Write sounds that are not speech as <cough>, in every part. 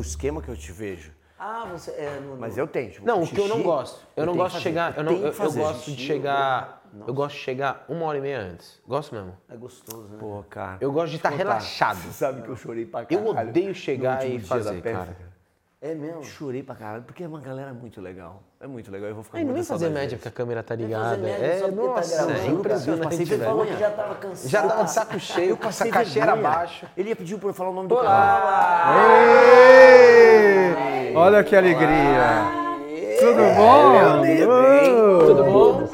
pelo esquema que eu te vejo. Ah, você. É, no, Mas eu tenho. Tipo, Não, o que eu não gosto. Eu, não tenho gosto de chegar. Eu, não, eu, eu gosto de chegar. Eu gosto de chegar uma hora e meia antes. Gosto mesmo. É gostoso, né? Pô, cara. Eu gosto de estar contar. relaxado. Você sabe que eu chorei pra Eu caralho. odeio no chegar e dia fazer, cara. É mesmo? Chorei pra caralho, porque é uma galera muito legal. É muito legal. Eu vou ficar Aí não com vem muita fazer média porque a câmera tá Fazer ligada. só É, porque tá nossa, gravando. é Deus, impressionante. passei Você falou que já tava cansado. Já tava de saco cheio, Eu com passei essa vergonha. abaixo. Ele ia pedir pra eu falar o nome do Olá! cara. Olha que alegria! Tudo bom? Tudo bom?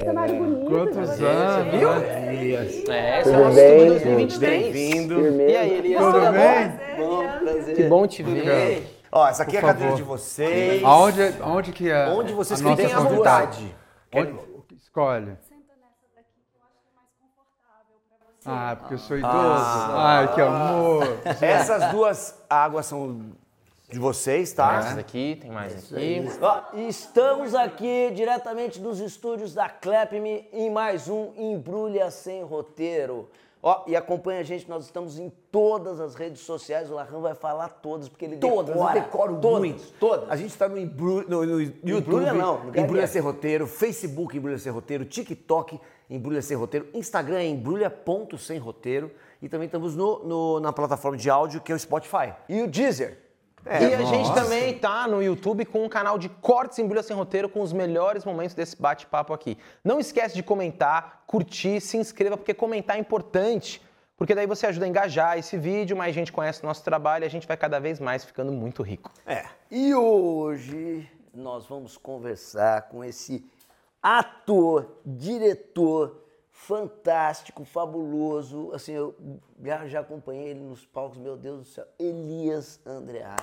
Cenário bonito. Quantos né? anos? É, esse é o nosso estudo 2023. Bem-vindo. E aí, Elias? Tudo bem? Bom, prazer. Que bom te ver. Ó, essa aqui é a Por cadeira favor. de vocês. Aonde, aonde que é? Onde vocês a nossa fiquem à convidada? vontade. Onde, escolhe. Ah, porque eu sou idoso. Ai, que amor. Essas duas águas são de vocês, tá? Essa daqui, tem mais aqui. Ó, estamos aqui diretamente dos estúdios da Clap-me em mais um Embrulha Sem Roteiro. Ó, e acompanha a gente, nós estamos em todas as redes sociais, o Larran vai falar todas, porque ele Todas, decora, eu decoro todas, muito. Todas. A gente tá no, Embru, no, no YouTube, não, no Embrulha. Ser Roteiro, Facebook Embrulha Ser Roteiro, TikTok Embrulha Ser Roteiro, Instagram é embrulha.sem roteiro e também estamos no, no- na plataforma de áudio que é o Spotify. E o Deezer. E a gente também tá no YouTube com um canal de cortes em Embrulha Sem Roteiro com os melhores momentos desse bate-papo aqui. Não esquece de comentar, curtir, se inscreva, porque comentar é importante. Porque daí você ajuda a engajar esse vídeo, mais gente conhece o nosso trabalho e a gente vai cada vez mais ficando muito rico. É. E hoje nós vamos conversar com esse ator, diretor fantástico, fabuloso. Assim, eu já, já acompanhei ele nos palcos, meu Deus do céu, Elias Andreato.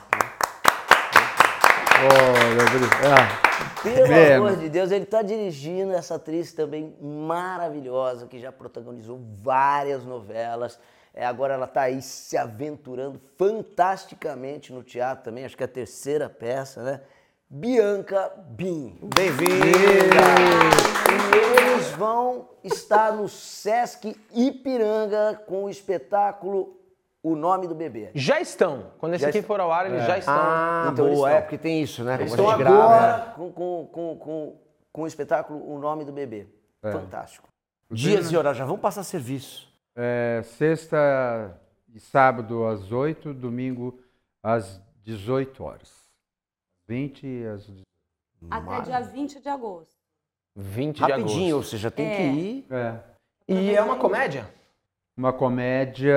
Obrigado. Pelo amor de Deus, ele está dirigindo essa atriz também maravilhosa, que já protagonizou várias novelas. É, agora ela está aí se aventurando fantasticamente no teatro também, acho que é a terceira peça, né? Bianca Bin. Bem-vinda! E eles vão estar no Sesc Ipiranga com o espetáculo O Nome do Bebê. Já estão. Quando esse Já aqui est- for ao ar, eles já estão. Ah, Então eles boa, estão. é porque tem isso, né? Como a Estão gente grava. agora com, com, com, com, com o espetáculo O Nome do Bebê. Fantástico. Dias e horários, já vão passar serviço. É, sexta e sábado às 8, domingo às 18 horas. 20 e às 18. Até dia 20 de agosto. 20 de Rapidinho, ou agosto. seja, tem É. que ir. É. E é uma comédia? Uma comédia,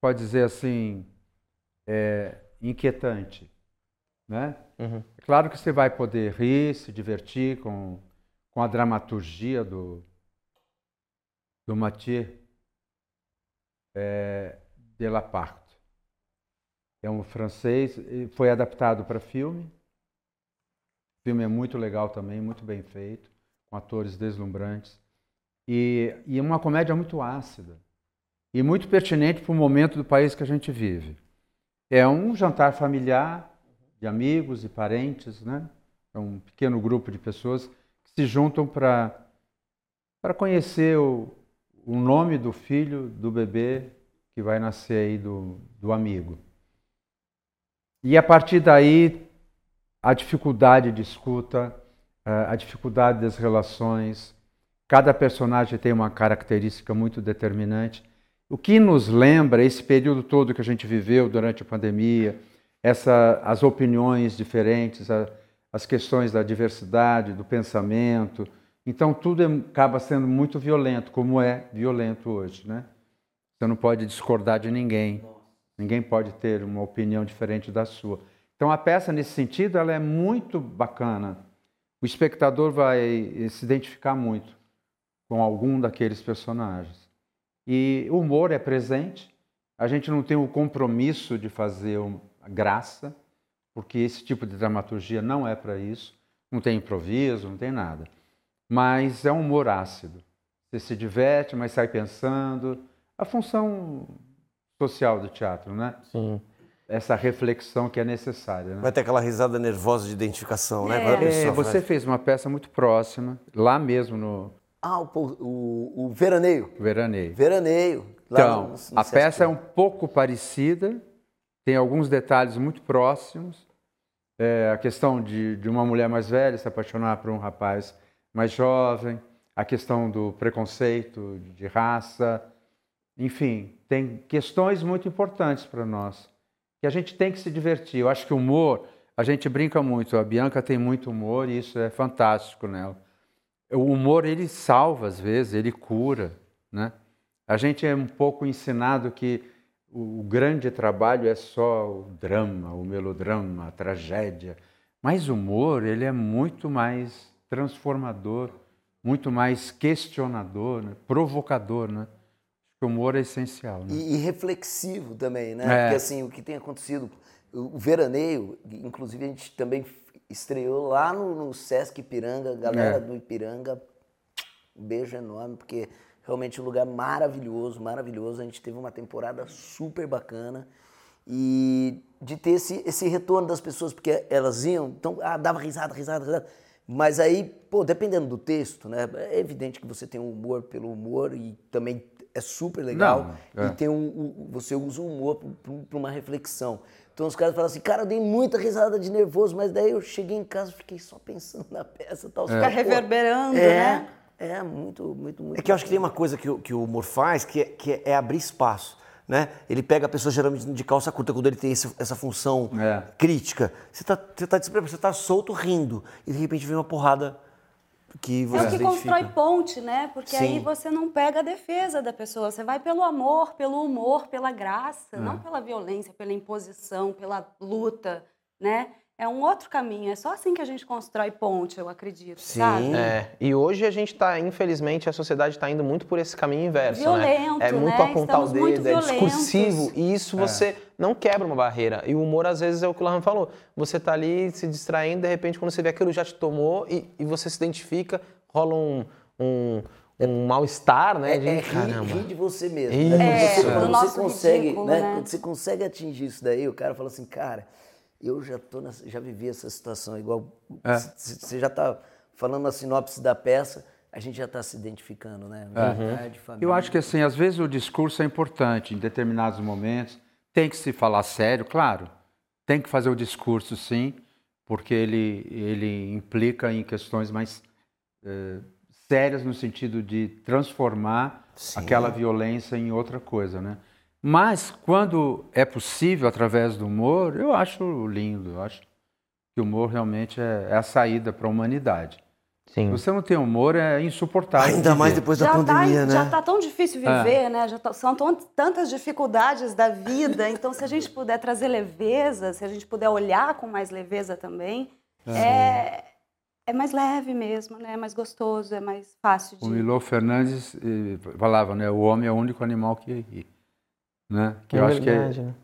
pode dizer assim, é, inquietante. Né? Uhum. É claro que você vai poder rir, se divertir com, com a dramaturgia do, do Mathieu é, Delaparte. É um francês, foi adaptado para filme. O filme é muito legal também, muito bem feito, com atores deslumbrantes. E, e uma comédia muito ácida e muito pertinente para o momento do país que a gente vive. É um jantar familiar de amigos e parentes, né? É um pequeno grupo de pessoas que se juntam para para conhecer o, o nome do filho do bebê que vai nascer aí do, do amigo. E a partir daí, a dificuldade de escuta, eh, a dificuldade das relações, cada personagem tem uma característica muito determinante. O que nos lembra esse período todo que a gente viveu durante a pandemia, essa, as opiniões diferentes, a- as questões da diversidade, do pensamento. Então, tudo é- acaba sendo muito violento, como é violento hoje. Né? Você não pode discordar de ninguém. Ninguém pode ter uma opinião diferente da sua. Então, a peça, nesse sentido, ela é muito bacana. O espectador vai se identificar muito com algum daqueles personagens. E o humor é presente. A gente não tem o compromisso de fazer graça, porque esse tipo de dramaturgia não é para isso. Não tem improviso, não tem nada. Mas é um humor ácido. Você se diverte, mas sai pensando. A função social do teatro, né? Sim. Essa reflexão que é necessária. Né? Vai ter aquela risada nervosa de identificação, né? É. Quando a É, pessoa você faz- fez uma peça muito próxima, lá mesmo no Ah, o, o, o Veraneio. Veraneio. Veraneio. lá Então, no- no a peça é um pouco parecida, tem alguns detalhes muito próximos. É, a questão de, de uma mulher mais velha se apaixonar por um rapaz mais jovem, a questão do preconceito de raça, enfim, tem questões muito importantes para nós que a gente tem que se divertir. Eu acho que o humor, a gente brinca muito. A Bianca tem muito humor e isso é fantástico nela. O humor ele salva às vezes, ele cura, né? A gente é um pouco ensinado que o grande trabalho é só o drama, o melodrama, a tragédia. Mas o humor, ele é muito mais transformador, muito mais questionador, né? provocador, né? O humor é essencial, né? E, e reflexivo também, né? É. Porque assim, o que tem acontecido, o veraneio, inclusive a gente também estreou lá no, no Sesc Ipiranga, galera É. do Ipiranga, um beijo enorme, porque realmente um lugar maravilhoso, maravilhoso. A gente teve uma temporada super bacana e de ter esse, esse retorno das pessoas, porque elas iam, então, ah, dava risada, risada, risada. Mas aí, pô, dependendo do texto, né? É evidente que você tem um humor pelo humor e também é super legal. Não, é. E tem um, um- você usa o humor para uma reflexão. Então os caras falam assim, cara, eu dei muita risada de nervoso, mas daí eu cheguei em casa e fiquei só pensando <laughs> na peça e tal. Fica reverberando, é, né? É, muito, muito, muito. É que eu acho que tem uma coisa que, o- que o humor faz que é, que é abrir espaço. Né? Ele pega a pessoa geralmente de calça curta, quando ele tem esse- essa função É. crítica. Você está você tá você tá solto rindo, e de repente vem uma porrada que você É o que identifica. constrói ponte, né? Porque aí Sim. você não pega a defesa da pessoa. Você vai pelo amor, pelo humor, pela graça, não pela violência, pela imposição, pela luta, né? É um outro caminho. É só assim que a gente constrói ponte, eu acredito, Sim. sabe? É, e hoje a gente tá, infelizmente, a sociedade está indo muito por esse caminho inverso, Violento, né? É muito né? apontar o Estamos muito dedo, é discursivo, e isso você não quebra uma barreira. E o humor, às vezes, é o que o Lahan falou. Você tá ali se distraindo, de repente, quando você vê aquilo já te tomou e, e você se identifica, rola um, um, um mal-estar, né? É, de, é rir, caramba. rir de você mesmo. Isso. né? Quando É, você, nosso você consegue, ridículo, né? né? Quando você consegue atingir isso daí, o cara fala assim, cara, eu já tô nessa- já vivi essa situação igual É. você já está falando a sinopse da peça, a gente já está se identificando, né? Uhum. Verdade, família. Eu acho que assim, às vezes o discurso é importante em determinados momentos. Tem que se falar sério, claro. Tem que fazer o discurso, sim, porque ele, ele implica em questões mais eh, sérias no sentido de transformar aquela violência em outra coisa, né? Mas quando é possível através do humor, eu acho lindo. Eu acho que o humor realmente é, é a saída para a humanidade. Se Sim. você não tem humor, é insuportável. Ainda mais viver. depois da já pandemia, tá, né? Já tá tão difícil viver, né? Já tá- são tão- tantas dificuldades da vida. Então, se a gente puder trazer leveza, se a gente puder olhar com mais leveza também, é, é mais leve mesmo, né? É mais gostoso, é mais fácil de... O Milô Fernandes eh, falava, né? O homem é o único animal que ri. Né? Que eu acho que é, verdade, né?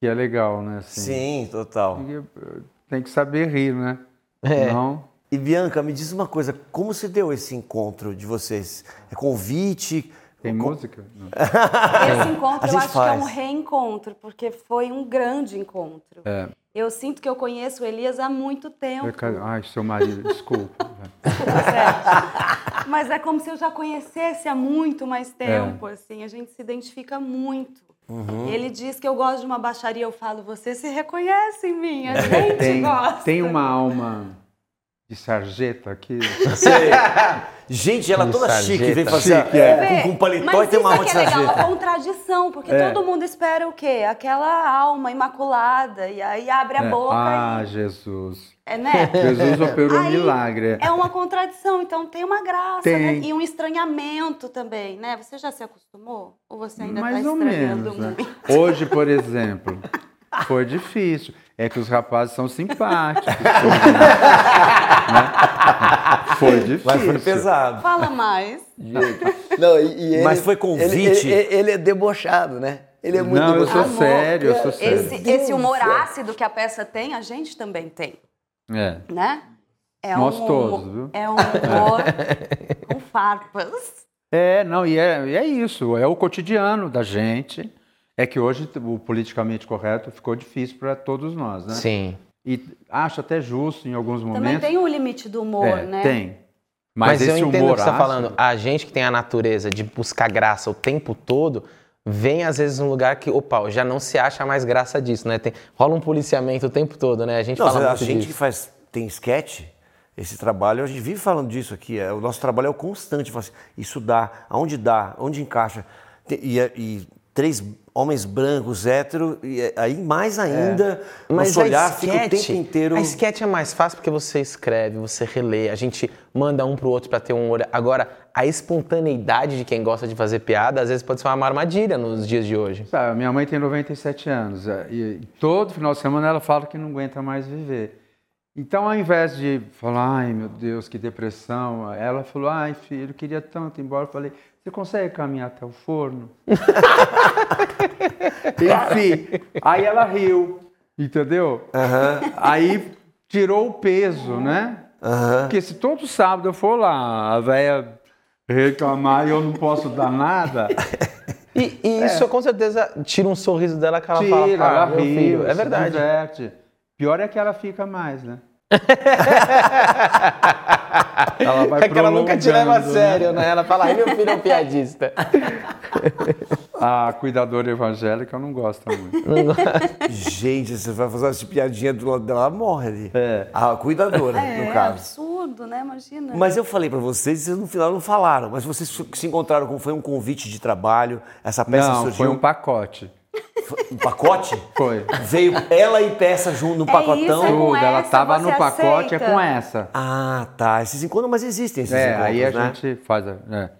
que é legal, né? Assim, Sim, total. Eh, Tem que saber rir, né? É. Não, E Bianca, me diz uma coisa, como se deu esse encontro de vocês? É convite? tem Co- música? <laughs> Não. Esse encontro eu acho que é um faz. reencontro, porque foi um grande encontro. É. Eu sinto que eu conheço o Elias há muito tempo. Eu Ai, seu marido, <laughs> desculpa. Sérgio. Mas é como se eu já conhecesse há muito mais tempo, assim, a gente se identifica muito. Uhum. Ele diz que eu gosto de uma baixaria, eu falo, você se reconhece em mim, a gente Tem, gosta. tem uma alma de sarjeta aqui. <laughs> Gente, ela De toda chique, vem sarjeta. fazer Chique, é. Com, com paletó Mas e tem uma isso que é legal, a sarjeta. contradição, porque É. todo mundo espera o quê? Aquela alma imaculada, e aí abre a É. boca Ah, e... Jesus. É, né? Jesus operou Aí, milagre. É uma contradição, então tem uma graça, Tem. né? E um estranhamento também, né? Você já se acostumou? Ou você ainda Mais está ou estranhando menos. Né? muito? Hoje, por exemplo, foi difícil. É que os rapazes são simpáticos. <laughs> né? Foi difícil. Mas foi pesado. Fala mais. Não, e, e ele, Mas foi convite? Ele, ele- ele é debochado, né? Ele é muito Não, eu sou debochado. sério, eu sou sério. Esse, esse humor ácido que a peça tem, a gente também tem, É. né? É Nós um todos, humor- viu? É um humor <laughs> com farpas. É, não, e é, e é isso, é o cotidiano da gente. É que hoje o politicamente correto ficou difícil para todos nós, né? Sim. E acho até justo em alguns Também momentos. tem o limite do humor, é, né? Tem. Mas, Mas, eu esse entendo o humor que você está falando. A gente que tem a natureza de buscar graça o tempo todo, vem às vezes um lugar que, opa, já não se acha mais graça disso, né? Tem, rola um policiamento o tempo todo, né? A gente Não, fala a gente disso. que faz, tem sketch, esse trabalho, a gente vive falando disso aqui. É, o nosso trabalho é o constante. assim, isso dá, aonde dá, onde encaixa. Tem- E, é- e três homens brancos, hétero, e é- aí mais ainda, nosso a olhar fica o sketch- tempo inteiro. A sketch é mais fácil porque você escreve, você relê, a gente manda um pro outro pra ter um olho. Agora, a espontaneidade de quem gosta de fazer piada, às vezes pode ser uma armadilha nos dias de hoje. Sabe, minha mãe tem 97 anos é, e todo final de semana ela fala que não aguenta mais viver. Então, ao invés de falar, ai meu Deus, que depressão, ela falou, ai filho, eu queria tanto ir embora. Eu falei, você consegue caminhar até o forno? <laughs> Enfim, aí ela riu, entendeu? Aí tirou o peso, né? Porque se todo sábado eu for lá, a velha reclamar e eu não posso dar nada, E, e isso com certeza tira um sorriso dela que ela fala, tira, "Ah, ela meu ri, filho", É verdade. diverte. Pior é que ela fica mais, né? <laughs> ela vai É que ela nunca te leva a prolongando, sério, né? Ela fala, ai meu filho é um piadista. <laughs> A cuidadora evangélica eu não gosto muito. <laughs> Gente, você vai fazer essa piadinha do lado dela, ela morre ali. É. A cuidadora, É, no caso. absurdo, né? Imagina. Mas eu falei pra vocês, vocês no final não falaram, mas vocês se encontraram com foi um convite de trabalho, essa peça Não, surgiu foi um pacote. Um pacote? Foi. Veio ela e peça junto no É pacotão. isso, é com Tudo, ela tava você no pacote, é aceita? com essa. Ah, tá. Esses encontros, mas existem esses É, encontros, aí a né? gente faz. a- É.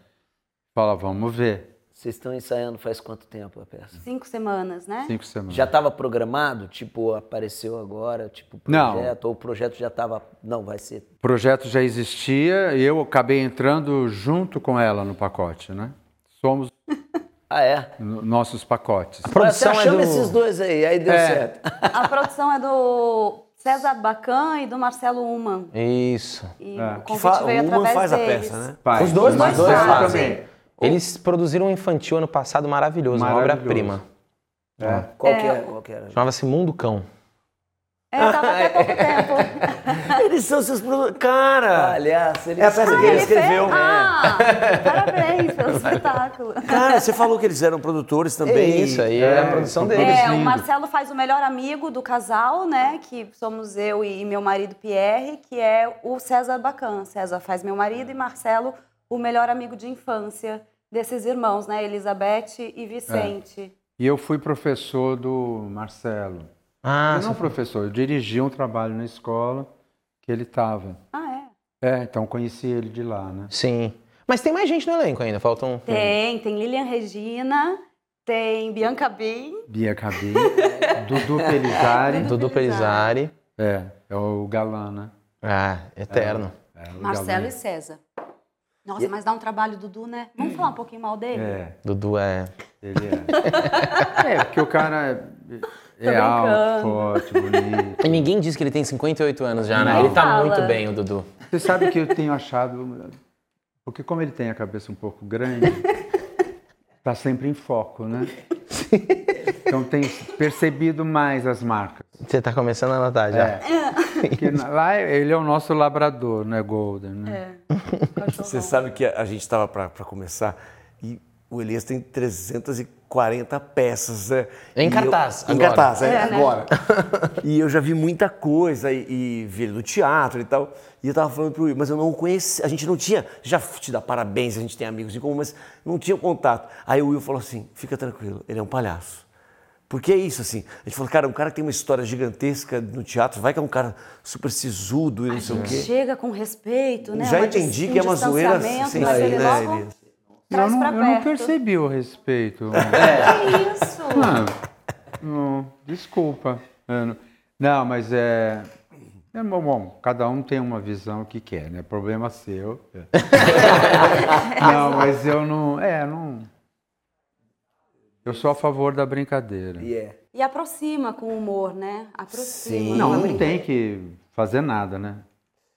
Fala, vamos ver. Vocês estão ensaiando faz quanto tempo a peça? Cinco semanas, né? Cinco semanas. Já estava programado? Tipo, apareceu agora? Tipo, Não. projeto? Ou o projeto já estava. Não, vai ser. O projeto já existia e eu acabei entrando junto com ela no pacote, né? Somos <laughs> Ah, é? no- nossos pacotes. Você produção é chama do- esses dois aí, aí deu É. certo. A produção é do César Bacan e do Marcelo Uman. Isso. E É. o convite veio o Uma através faz a deles. peça, né? Pai, Os dois, Os dois fazem. fazem. Eles produziram um infantil ano passado maravilhoso, uma Maravilhoso. obra-prima. É. Qual É. que é? Qual que era? Chamava-se Mundo Cão. É, tava até pouco <laughs> tempo. <laughs> Eles são seus produtores. Cara! Aliás, ele É a peça que ele escreveu. fez? Ah, parabéns pelo <laughs> espetáculo. Cara, você falou que eles eram produtores também. isso aí é, a produção deles. É, o. Marcelo faz o melhor amigo do casal, né? Que somos eu e meu marido Pierre, que é o César Bacan. César faz meu marido e Marcelo o melhor amigo de infância desses irmãos, né? Elizabeth e Vicente. E eu fui professor do Marcelo. Ah, eu não professor, eu dirigi um trabalho na escola que ele estava. Ah, é? É, então conheci ele de lá, né? sim. Mas tem mais gente no elenco ainda, faltam... Tem, tem Lilian Regina, tem Bianca Bin. Bia Cabi, <laughs> Dudu Pelizari. Dudu Pelizari. É, é o galã, né? Ah, eterno. É, o Marcelo galã. e César. Nossa, mas dá um trabalho, Dudu, né? Vamos falar um pouquinho mal dele? É, Dudu é... ele é. <laughs> é, porque o cara é, é alto, forte, bonito. E ninguém diz que ele tem 58 anos já, né? Não. Ele tá Fala. muito bem, o Dudu. Você sabe que eu tenho achado, porque como ele tem a cabeça um pouco grande, tá sempre em foco, né? Então tem percebido mais as marcas. Você tá começando a notar já. É. Porque lá ele é o nosso labrador, né, Golden, né? Você sabe que a a gente estava para começar e o Elias tem 340 peças. Né? Em E cartaz, Eu, em agora. cartaz, é, É, né? agora. <laughs> e eu já vi muita coisa e, e vi ele no teatro e tal. E eu tava falando pro Will, mas eu não conheci, a gente não tinha, já te dá parabéns, a gente tem amigos em comum, mas não tinha contato. Aí o Will falou assim, fica tranquilo, ele é um palhaço. Porque é isso, assim. A gente falou, cara, um cara que tem uma história gigantesca no teatro, vai que é um cara super sisudo e não sei o quê. Chega com respeito, né? Já Uma entendi um que é uma zoeira sem fim, né, logo Elias? Eu traz não, pra eu não perto. percebi o respeito. <laughs> Que isso? Ah, não, desculpa. Eu não- Não, mas é. é bom, bom, cada um tem uma visão que quer, né? Problema seu. <laughs> não, mas eu não. É, não. Eu sou a favor da brincadeira. E é. E aproxima com o humor, né? Aproxima. Sim. Não, não tem que fazer nada, né?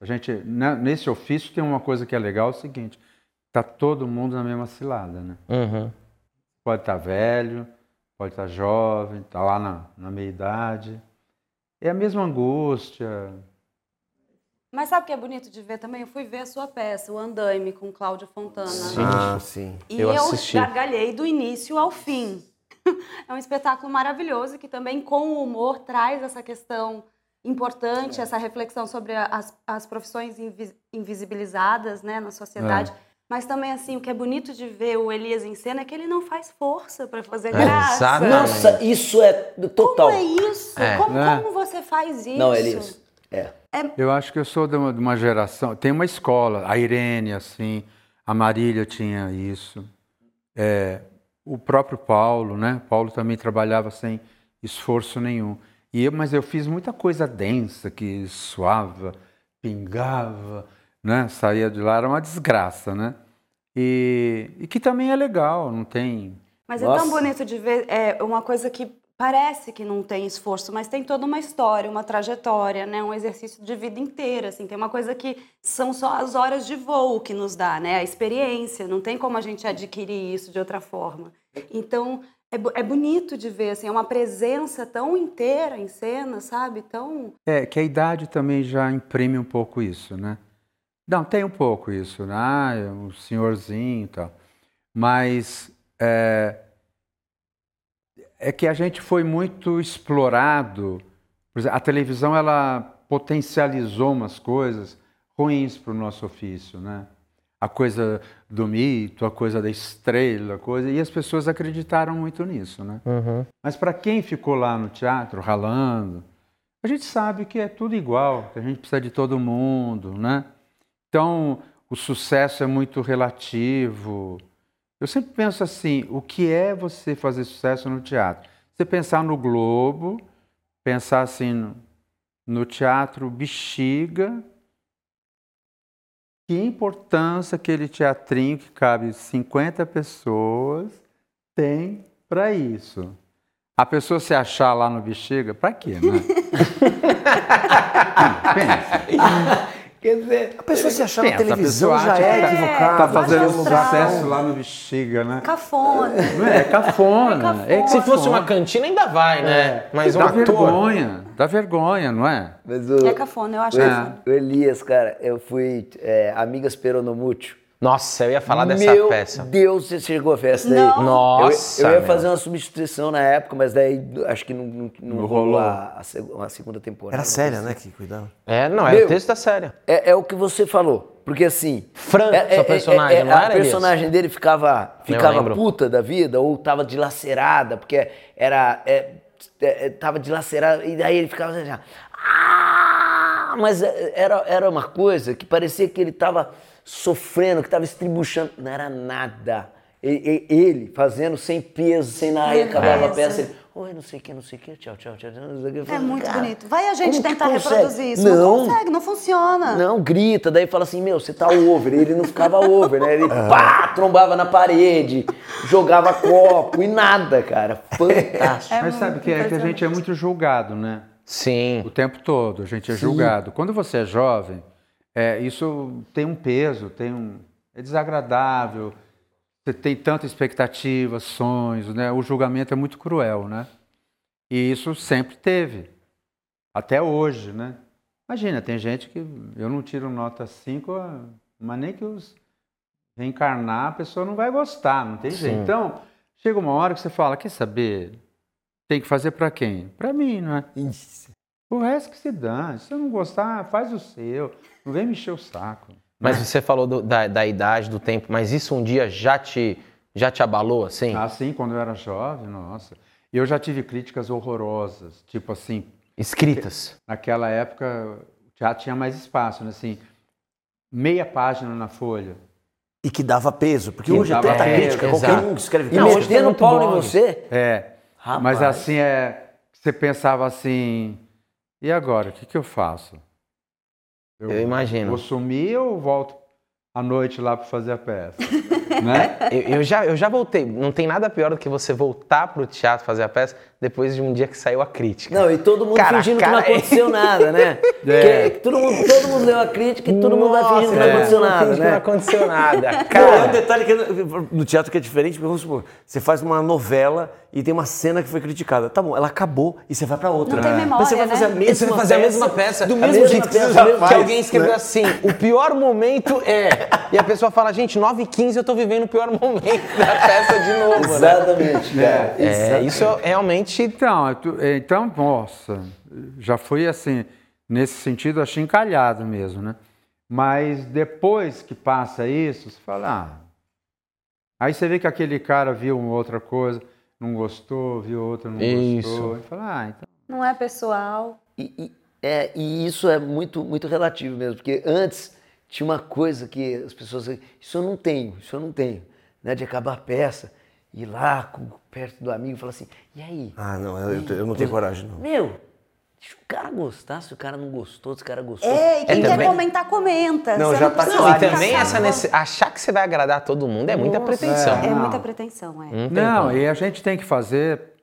A gente, né, nesse ofício tem uma coisa que é legal, é o seguinte, tá todo mundo na mesma cilada, né? Uhum. Pode estar velho, pode estar jovem, tá lá na, na meia idade. É a mesma angústia. Mas sabe o que é bonito de ver também? Eu fui ver a sua peça, o Andaime, com Cláudia Fontana. Ah, sim. E Eu eu, assisti. gargalhei do início ao fim. <laughs> É um espetáculo maravilhoso que também, com o humor, traz essa questão importante, essa reflexão sobre as, as profissões invi- invisibilizadas né, na sociedade. Mas também, assim, o que é bonito de ver o Elias em cena é que ele não faz força para fazer graça. exatamente. Nossa, isso é total. Como é isso? É. como, Né? como você faz isso? Não, Elias. É. Eu acho que eu sou de uma, de uma geração. Tem uma escola, a Irene, assim, a Marília tinha isso. É, o próprio Paulo, né? Paulo também trabalhava sem esforço nenhum. E eu, mas eu fiz muita coisa densa que suava, pingava, né? Saía de lá, era uma desgraça, né? E, e que também é legal, não tem. Mas é Nossa. tão bonito de ver, é uma coisa que parece que não tem esforço, mas tem toda uma história, uma trajetória, né? Um exercício de vida inteira, assim. Tem uma coisa que são só as horas de voo que nos dá, né? A experiência, não tem como a gente adquirir isso de outra forma. Então, é, é bonito de ver, assim, é uma presença tão inteira em cena, sabe? Tão... É, que a idade também já imprime um pouco isso, né? Não, tem um pouco isso, né? Um senhorzinho e tal. Mas é, é que a gente foi muito explorado. Exemplo, a televisão, ela potencializou umas coisas ruins para o nosso ofício, né? A coisa do mito, a coisa da estrela, coisa, e as pessoas acreditaram muito nisso, né? Uhum. Mas para quem ficou lá no teatro ralando, a gente sabe que é tudo igual, que a gente precisa de todo mundo, né? Então, o sucesso é muito relativo. Eu sempre penso assim, o que é você fazer sucesso no teatro? Você pensar no Globo, pensar assim no, no teatro Bexiga, que importância aquele teatrinho que cabe 50 pessoas tem para isso. A pessoa se achar lá no Bexiga, para quê, né? <laughs> Pensa. <laughs> Quer dizer, A pessoa se achar na televisão já é tá- equivocada. Tá fazendo astral. sucesso lá no Bexiga, né? Cafona. Não é? É cafona. cafona. É Se fosse uma cantina, ainda vai, né? Mas um dá ator. vergonha, dá vergonha, não é? mas o, É cafona, eu acho É. cafona. o Elias, cara, eu fui é, Amigas Peronomútil. Nossa, eu ia falar dessa Meu peça. Deus, você chegou a ver essa daí? Não. Eu- Nossa, Eu, ia meu. fazer uma substituição na época, mas daí acho que não, não, não rolou a, a seg- a segunda temporada. Era séria, né, que cuidava. É, não, era Meu. o texto da série. É, é o que você falou. Porque assim. Fran, é- sua é- personagem, é- é- não A era, Elias? personagem dele ficava, ficava puta da vida ou tava dilacerada, porque era. É, é, é, tava dilacerada, e daí ele ficava assim. Ah! Mas é, era, era uma coisa que parecia que ele tava sofrendo, que tava estribuchando. Não era nada. E- e- Ele fazendo sem peso, sem nada, aí acabava a peça. Ele, Oi, não sei o que, não sei o que, tchau, tchau, tchau. não sei o que." Eu É falei, muito "Cara, bonito. Vai a gente tentar consegue?" reproduzir isso. Não, Não consegue, não funciona. não, grita, daí fala assim, meu, você tá over. Ele não ficava over, né? Ele <laughs> pá, trombava na parede, jogava copo e nada, cara. Fantástico. É Mas sabe que é que a gente é muito julgado, né? Sim. O tempo todo, a gente é julgado. Quando você é jovem, é, isso tem um peso, tem um, é desagradável. Você tem tanta expectativa, sonhos, né? O julgamento é muito cruel, né? E isso sempre teve, até hoje, né? Imagina, tem gente que eu não tiro nota 5, mas nem que os reencarnar, a pessoa não vai gostar, não tem jeito. Sim. Então, chega uma hora que você fala, quer saber? Tem que fazer para quem? Para mim, não é? O resto que se dane. Se você não gostar, faz o seu. Não vem me encher o saco. Mas você falou do- da, da idade, do tempo, mas isso um dia já te, já te abalou, assim? Assim, quando eu era jovem, nossa. E eu já tive críticas horrorosas. Tipo assim, Escritas. naquela época o teatro tinha mais espaço, né? Assim, meia página na folha. E que dava peso, porque Que hoje é dava tanta crítica, qualquer exato. um que escreve E Não, hoje tem metendo o muito pau em você? É. Rapaz. Mas assim, é, você pensava assim, e agora? O que, que eu faço? Eu imagino. Vou sumir ou volto à noite lá para fazer a peça? <laughs> né? Eu, eu já, eu já voltei. Não tem nada pior do que você voltar pro teatro fazer a peça depois de um dia que saiu a crítica. Não, e todo mundo Cara, fingindo cara, que não aconteceu <laughs> nada, né? É. Que- todo, mundo, todo mundo leu a crítica e todo mundo vai fingindo que não aconteceu finge nada, que Não né? aconteceu nada. <laughs> Não, é um Cara, detalhe que no teatro que é diferente, porque vamos supor, você faz uma novela e tem uma cena que foi criticada. Tá bom, ela acabou e você vai pra outra. Não tem Mas memória, você vai né? fazer a mesma você vai fazer a mesma peça. Do mesmo jeito que peça, você já que faz. alguém escreveu né? assim, o pior momento é... E a pessoa fala, gente, 9h15 eu tô vivendo o pior momento da peça de novo, né? Exatamente, cara. É, isso realmente... Então, é é, então, nossa, já fui assim, nesse sentido, achincalhado mesmo, né? Mas depois que passa isso, você fala, ah. Aí você vê que aquele cara viu uma outra coisa, não gostou, viu outra, não Isso. gostou. E fala, ah, então. Não é pessoal. E, e- é, e isso é muito, muito relativo mesmo, porque antes tinha uma coisa que as pessoas isso eu não tenho, isso eu não tenho, né? De acabar a peça, ir lá com- perto do amigo e falar assim, e aí? Ah, não, eu, eu não tenho coragem, não. Meu, deixa o cara gostar, se o cara não gostou, se o cara gostou. É, e quem quer também- comentar, comenta. Não, Você já tá precisa Não, e também essa nesse... achar que você vai agradar todo mundo é muita pretensão. É Não. muita pretensão, é. Não Não, e a gente tem que fazer.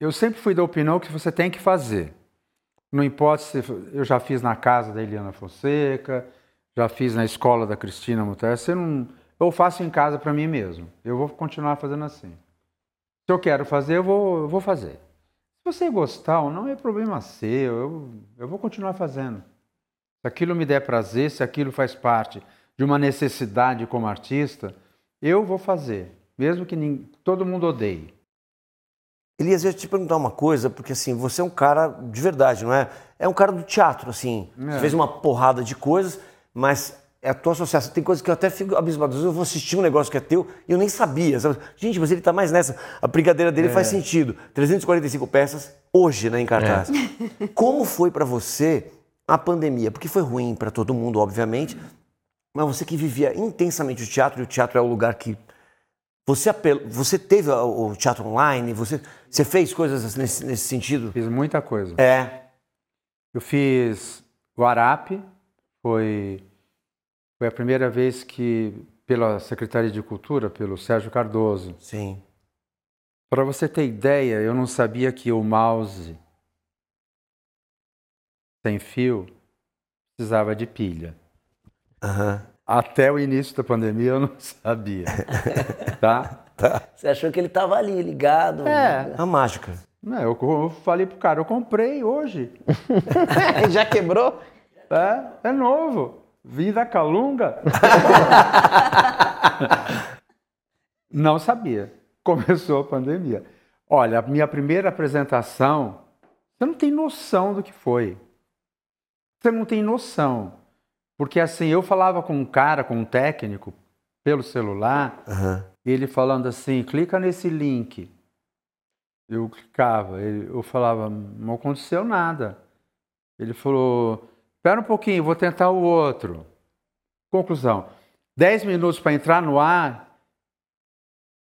Eu sempre fui da opinião que você tem que fazer. Não importa se. Eu já fiz na casa da Eliana Fonseca, já fiz na escola da Cristina Mutter. Você não, eu faço em casa para mim mesmo. Eu vou continuar fazendo assim. Se eu quero fazer, eu vou, eu vou fazer. Se você gostar ou não, é problema seu. Eu, eu vou continuar fazendo. Se aquilo me der prazer, se aquilo faz parte de uma necessidade como artista, eu vou fazer. Mesmo que nin- todo mundo odeie. Elias, eu ia te perguntar uma coisa, porque assim, você é um cara de verdade, não é? É um cara do teatro, assim. Você É. fez uma porrada de coisas, mas é a tua associação. Tem coisas que eu até fico abismado. Eu vou assistir um negócio que é teu e eu nem sabia. sabe? Gente, mas ele tá mais nessa. A brincadeira dele faz sentido. 345 peças hoje, né, em cartaz. <laughs> Como foi pra você a pandemia? Porque foi ruim pra todo mundo, obviamente. Mas você que vivia intensamente o teatro, e o teatro é o lugar que você, você teve o teatro online, você, você fez coisas nesse, nesse sentido? Fiz muita coisa. É. Eu fiz o Arap, foi, foi a primeira vez que, pela Secretaria de Cultura, pelo Sérgio Cardoso. Sim. Para você ter ideia, eu não sabia que o mouse sem fio precisava de pilha. Aham. Até o início da pandemia eu não <laughs> sabia. <laughs> tá? Você achou que ele estava ali, ligado? É. A mágica. Não, eu, eu falei pro cara, eu comprei hoje. <laughs> Já quebrou? É, é novo. Vim da Calunga. <laughs> Não sabia. Começou a pandemia. Olha, a minha primeira apresentação, você não tem noção do que foi. Você não tem noção. Porque assim, eu falava com um cara, com um técnico, pelo celular, Aham. ele falando assim, clica nesse link. Eu clicava, eu falava, não aconteceu nada. Ele falou, espera um pouquinho, vou tentar o outro. Conclusão, 10 minutos para entrar no ar,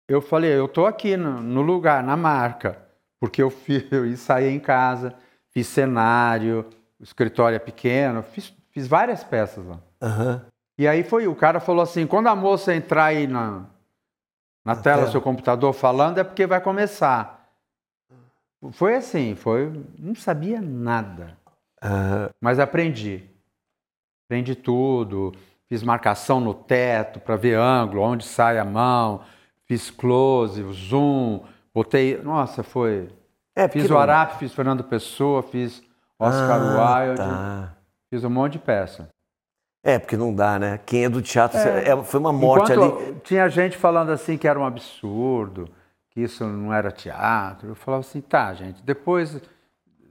eu falei, eu estou aqui no, no lugar, na marca, porque eu, fiz, <laughs> eu ensaiei em casa, fiz cenário, o escritório é pequeno, fiz, fiz várias peças lá. Aham. E aí foi, o cara falou assim, quando a moça entrar aí na, na tela tela. do seu computador falando, é porque vai começar. Foi assim, foi, não sabia nada, Aham. mas aprendi. Aprendi tudo, fiz marcação no teto para ver ângulo, onde sai a mão, fiz close, zoom, botei, nossa, foi. É, Fiz o Arap, fiz Fernando Pessoa, fiz Oscar Ah, Wilde, tá. fiz um monte de peça. É, porque não dá, né? Quem é do teatro, é, foi uma morte Enquanto ali. Tinha gente falando assim que era um absurdo, que isso não era teatro. Eu falava assim, tá, gente, depois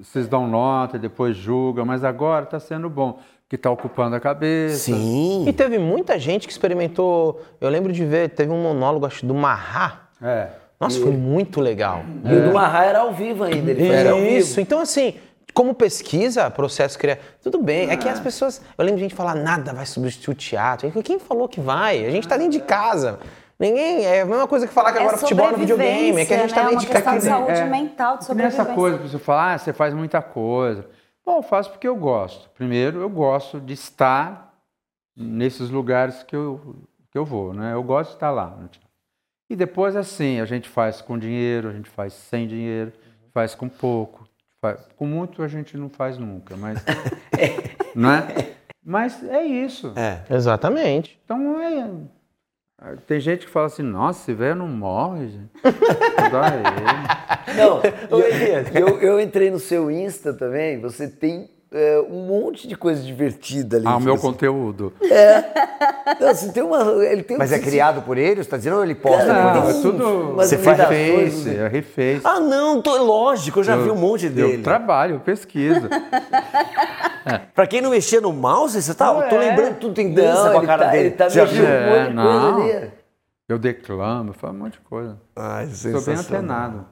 vocês dão nota, depois julgam, mas agora está sendo bom, que está ocupando a cabeça. Sim. E teve muita gente que experimentou. Eu lembro de ver, teve um monólogo, acho, do Marra. É. Nossa, foi muito legal. E o do Marra era ao vivo ainda, ele fazia ao vivo. Isso, então assim, como pesquisa, processo criativo, tudo bem. É que as pessoas. Eu lembro de gente falar, nada vai substituir o teatro. Quem falou que vai? A gente tá dentro de casa. Ninguém. É a mesma coisa que falar que agora futebol é no videogame. É que a gente tá né? dentro de questão de saúde É. mental, de E nessa sobrevivência. coisa, você fala, ah, você faz muita coisa. Bom, eu faço porque eu gosto. Primeiro, eu gosto de estar nesses lugares que eu, que eu vou, né? Eu gosto de estar lá. E depois, assim, a gente faz com dinheiro, a gente faz sem dinheiro, faz com pouco. faz- com muito a gente não faz nunca, mas. <laughs> não é? Mas é isso. É. Exatamente. Então é. Tem gente que fala assim, nossa, esse velho não morre, gente. Dá ele. Não, <laughs> eu, eu, eu entrei no seu Insta também, você tem é, um monte de coisa divertida ali. Ah, o meu assim. conteúdo. Não, você tem uma, ele tem um- Mas é criado por ele? Você tá dizendo ou ele posta? Cara, Não, é tudo. Você faz reface, né? é reface. Ah, não, tô, lógico, eu já vi um monte dele. Eu trabalho, eu pesquiso. <laughs> <laughs> Pra quem não mexia no mouse, você tá. Não tô é. lembrando tudo tem dança Não, com a cara tá, dele. ele tá já mexendo viu? um monte de É, coisa ali. Eu declamo, eu faço um monte de coisa. Ai, Estou bem antenado.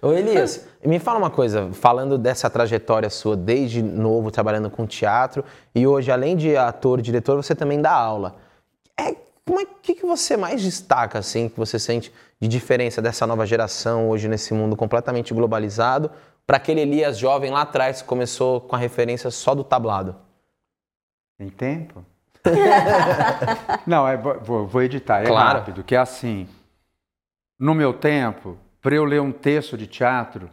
Ô Elias, me fala uma coisa, falando dessa trajetória sua desde novo trabalhando com teatro e hoje, além de ator e diretor, você também dá aula. É, como é que, que você mais destaca, assim, que você sente de diferença dessa nova geração hoje nesse mundo completamente globalizado para aquele Elias jovem lá atrás que começou com a referência só do tablado? Tem tempo? <laughs> Não, é, vou, vou editar, é Claro. rápido, que é assim. No meu tempo, para eu ler um texto de teatro,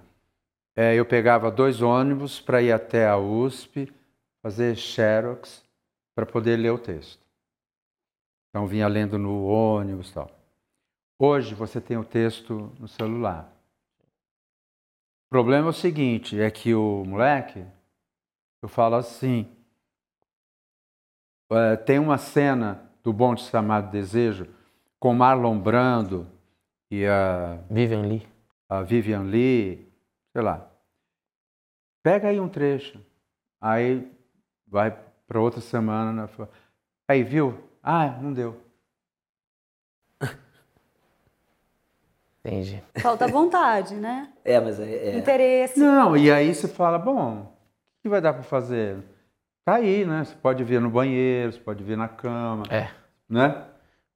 é, eu pegava dois ônibus para ir até a USP, fazer xerox, para poder ler o texto. Então, vinha lendo no ônibus e tal. Hoje, você tem o texto no celular. O problema é o seguinte, é que o moleque, eu falo assim, é, tem uma cena do Bonde Chamado Desejo com Marlon Brando e a, Vivian Lee. a Vivian Lee, sei lá. Pega aí um trecho. Aí vai para outra semana. né, Aí, viu? Ah, não deu. Entendi. Falta vontade, né? <laughs> É, mas é, é. Interesse. Não, e aí você fala, bom, o que vai dar para fazer? Tá aí, né? Você pode ver no banheiro, você pode ver na cama, É. né?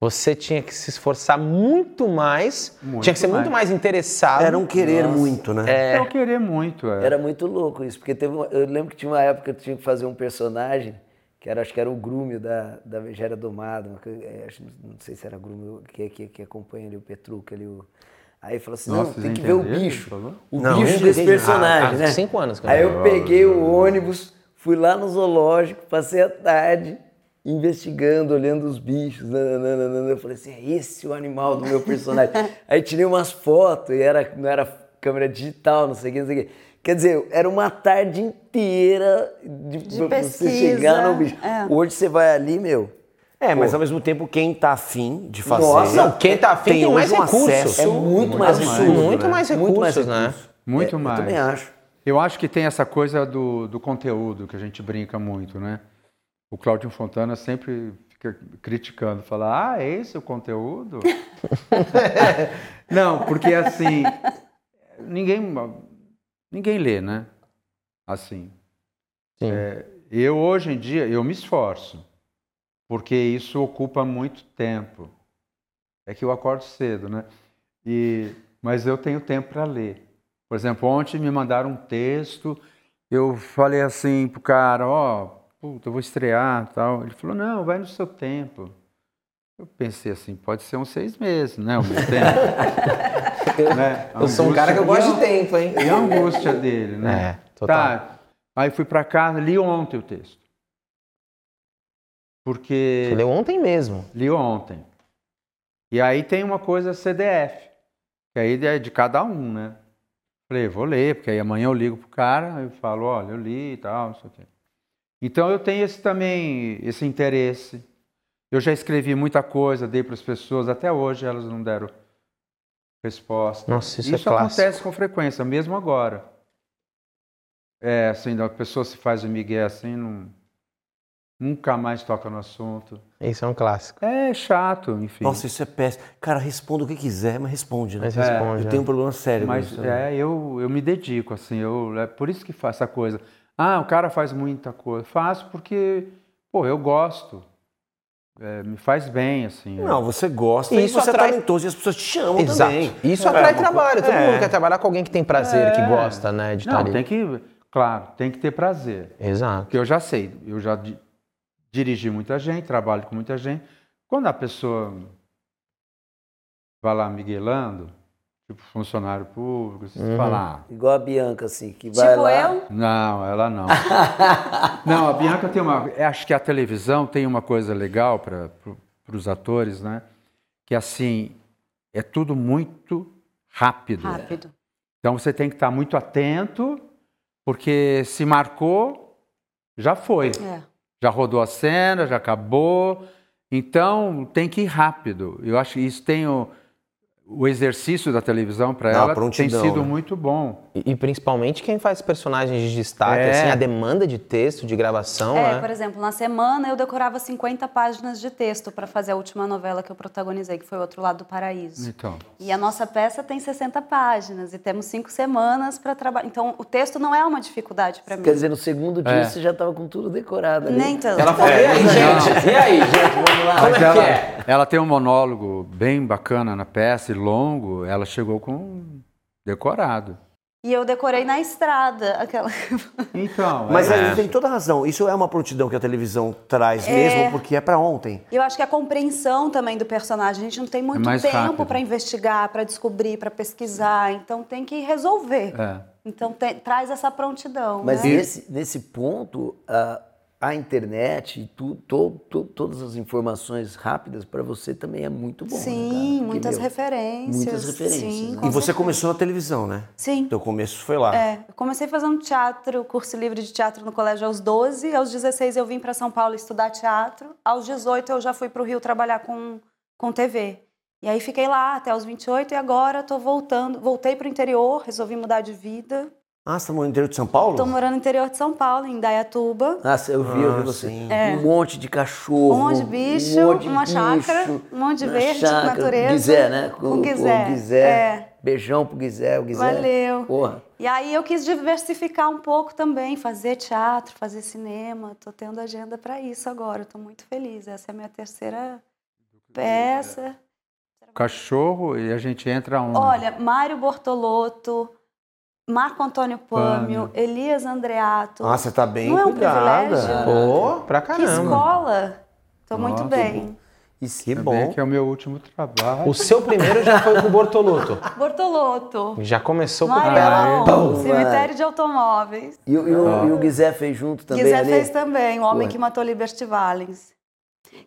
Você tinha que se esforçar muito mais, Muito tinha que ser muito mais. mais interessado. Era um querer Nossa. muito, né? É. Eu querer muito. É. Era muito louco isso, porque teve uma- eu lembro que tinha uma época que eu tinha que fazer um personagem, que era, acho que era o Grúmio da, da Megera Domada, é, acho- não sei se era Grúmio que, que, que acompanha ali o Petruca ali. O, aí falou assim, Nossa, não, tem que ver o bicho, o Não, bicho desse personagem, Há né? cinco anos que eu Aí eu peguei o ônibus, fui lá no zoológico, passei a tarde investigando, olhando os bichos. nananana. Eu falei assim, é esse o animal do meu personagem. <laughs> Aí tirei umas fotos e era, não era câmera digital, não sei o que, não sei o que. Quer dizer, era uma tarde inteira de, De pra você pesquisa, chegar no bicho. é. Hoje você vai ali, meu, É, mas ao mesmo tempo, quem tá afim de fazer. Nossa, Não, quem tá afim tem, hoje mais um recurso. acesso É muito mais absurdo, recurso, muito né? mais recursos, Muito mais né? recursos. Muito É, mais. Eu também acho. Eu acho que tem essa coisa do, do conteúdo que a gente brinca muito, né? O Cláudio Fontana sempre fica criticando, fala, ah, é esse o conteúdo? <laughs> Não, porque assim, ninguém, ninguém lê, né? Assim. Sim. Eu hoje em dia, eu me esforço, porque isso ocupa muito tempo. É que eu acordo cedo, né? E, mas eu tenho tempo para ler. Por exemplo, ontem me mandaram um texto, eu falei assim pro cara, ó, puta, eu vou estrear tal. Ele falou, não, vai no seu tempo. Eu pensei assim, pode ser uns seis meses, né? O meu tempo. <laughs> né? Eu sou um cara que eu gosto de tempo, hein? e a angústia dele, né? É, total. Tá. Aí fui para casa, li ontem o texto. Porque Você leu ontem mesmo. li ontem. E aí tem uma coisa CDF, que aí é de cada um, né? Falei, vou ler, porque aí amanhã eu ligo pro cara, eu falo, olha, eu li e tal, não sei o quê. Então eu tenho esse também, esse interesse. Eu já escrevi muita coisa, dei para as pessoas, até hoje elas não deram resposta. Nossa, isso, Isso é clássico. acontece com frequência, mesmo agora. É, assim, a pessoa se faz o migué assim, não, nunca mais toca no assunto. Isso é um clássico. É chato, enfim. Nossa, isso é péssimo. Cara, responda o que quiser, mas responde, né? Mas responde. Eu é. tenho um problema sério com Mas isso. né? é, eu, eu me dedico, assim, eu, é por isso que faço essa coisa. Ah, o cara faz muita coisa. Faço porque, pô, eu gosto. É, me faz bem, assim. Não, você gosta E e isso você atrai- é talentoso e as pessoas te chamam Exato. também. Isso É, atrai trabalho. Todo é. mundo quer trabalhar com alguém que tem prazer, que É. gosta, né, de estar Não, ali. tem que, claro, tem que ter prazer. Exato. Porque eu já sei, eu já dirigi muita gente, trabalho com muita gente. Quando a pessoa vai lá miguelando, tipo funcionário público, você Uhum. fala, ah, Igual a Bianca, assim, que vai Tipo lá... eu? não, ela não. <laughs> não, a Bianca tem uma. eu Acho que a televisão tem uma coisa legal para os atores, né? Que assim, é tudo muito rápido. Rápido. Então você tem que estar muito atento, porque se marcou, já foi. É. Já rodou a cena, já acabou. Então tem que ir rápido. Eu acho que isso tem o, o exercício da televisão para ela tem sido né? muito bom. E, e principalmente quem faz personagens de destaque, É. assim, a demanda de texto, de gravação, É, né? por exemplo, na semana eu decorava 50 páginas de texto para fazer a última novela que eu protagonizei, que foi O Outro Lado do Paraíso. Então, E a nossa peça tem 60 páginas e temos cinco semanas para trabalhar. Então, o texto não é uma dificuldade para mim. Quer dizer, no segundo dia É. você já tava com tudo decorado ali. Nem tanto. Ela falou, e aí, gente? E aí, gente? Vamos lá. Como é que é? <laughs> ela tem um monólogo bem bacana na peça e longo. Ela chegou com decorado. E eu decorei na estrada aquela. Então, Mas é, ele tem toda a razão. Isso é uma prontidão que a televisão traz mesmo, porque é pra ontem. E eu acho que a compreensão também do personagem, a gente não tem muito mais tempo para investigar, para descobrir, para pesquisar, então tem que resolver. é. Então te- traz essa prontidão. Mas né? nesse, nesse ponto, a, a internet e tu, to- to- todas as informações rápidas para você também é muito bom. né? Sim, Porque, muitas meu, referências. muitas referências, Sim, né? com E você certeza. começou na televisão, né? Sim. Teu começo foi lá. É, eu comecei fazendo teatro, curso livre de teatro no colégio aos 12, aos 16 eu vim para São Paulo estudar teatro, aos 18 eu já fui para o Rio trabalhar com, com TV. E aí fiquei lá até os 28 e agora estou voltando, voltei para o interior, resolvi mudar de vida. Ah, você tá morando no interior de São Paulo? Estou morando no interior de São Paulo, em Indaiatuba. Nossa, eu vi, eu vi Ah, você. sim. Um monte de cachorro. Um monte de bicho, monte de uma chácara, bicho, um monte de verde, chácara. natureza. Guizé, né? Com Guizé, Com Guizé. é. Beijão pro Guizé, o Guizé. Valeu. Porra. E aí eu quis diversificar um pouco também, fazer teatro, fazer cinema. Tô tendo agenda para isso agora. Tô muito feliz. Essa é a minha terceira peça. Cachorro e a gente entra um. Olha, Mário Bortolotto, Marco Antônio Pâmio, Elias Andreato. Ah, você tá bem Não é um cuidada. privilégio? Pô, pra que caramba. escola! Tô muito Nossa, bem. Que Ainda bom. que é o meu último trabalho. O seu primeiro já foi com o Bortoluto. <laughs> Bortolotto. Já começou com o pé cemitério de automóveis. E, o- e o, e o Guizé fez junto também Guizé ali? fez também, O Homem Pô. que Matou Liberty Valens.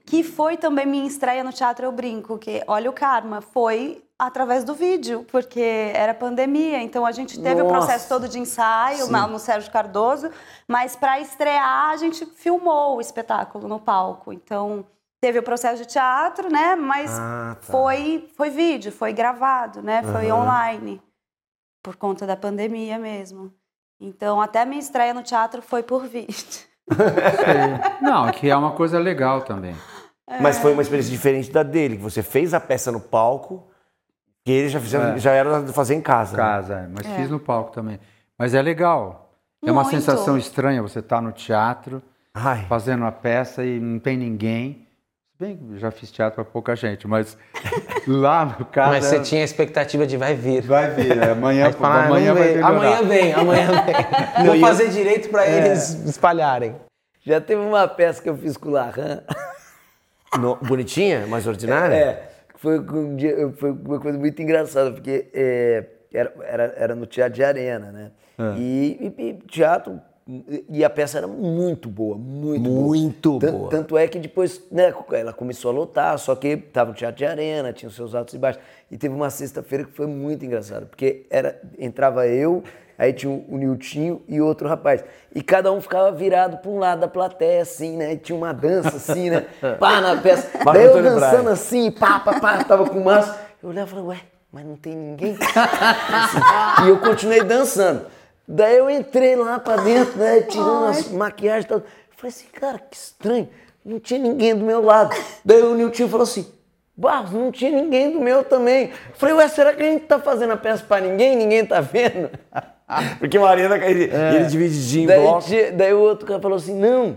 Que foi também minha estreia no Teatro Eu Brinco, que, olha o karma, foi através do vídeo, porque era pandemia, então a gente teve o Nossa. processo todo de ensaio Sim. no Sérgio Cardoso, mas para estrear a gente filmou o espetáculo no palco. Então teve o processo de teatro, né? Mas Ah, tá. foi, foi vídeo, foi gravado, né? Foi Aham. online, por conta da pandemia mesmo. Então, até a minha estreia no teatro foi por vídeo. <laughs> Não, que é uma coisa legal também. Mas foi uma experiência diferente da dele, que você fez a peça no palco, que ele já, fizeram, É. já era de fazer em casa. né? Casa, é, mas fiz no palco também. Mas é legal. É uma Muito. sensação estranha você estar no teatro, Ai, fazendo uma peça e não tem ninguém. Se bem que eu já fiz teatro para pouca gente, mas <laughs> lá no caso. Mas você é- tinha a expectativa de vai vir. Vai vir, é, amanhã, <laughs> fala, ah, amanhã vai melhorar. Amanhã vem, amanhã <laughs> vem. Vou fazer direito pra eles espalharem. Já teve uma peça que eu fiz com o Larran. no- bonitinha, mais ordinária? É, foi, um dia- foi uma coisa muito engraçada, porque é, era, era, era no Teatro de Arena, né? E, e- e teatro. E a peça era muito boa, muito, boa. Muito Tan- boa. Tanto é que depois né, ela começou a lotar, só que estava no Teatro de Arena, tinha os seus altos e baixos. E teve uma sexta-feira que foi muito engraçado, porque era, entrava eu, aí tinha o, o Niltinho e outro rapaz. E cada um ficava virado para um lado da plateia, assim, né? E tinha uma dança, assim, né? Pá, na peça. <laughs> Daí eu dançando assim, pá, pá, pá, tava com massa. Eu olhava e falava, ué, mas não tem ninguém? Assim, e eu continuei dançando. Daí eu entrei lá pra dentro, né, tirando as maquiagens e tal. Falei assim, cara, que estranho, não tinha ninguém do meu lado. Daí o Nilton falou assim, Barros, não tinha ninguém do meu também. Falei, ué, será que a gente tá fazendo a peça pra ninguém? Ninguém tá vendo? <laughs> Porque o Arena, ele, ele dividia em Daí, tinha- daí o outro cara falou assim, não,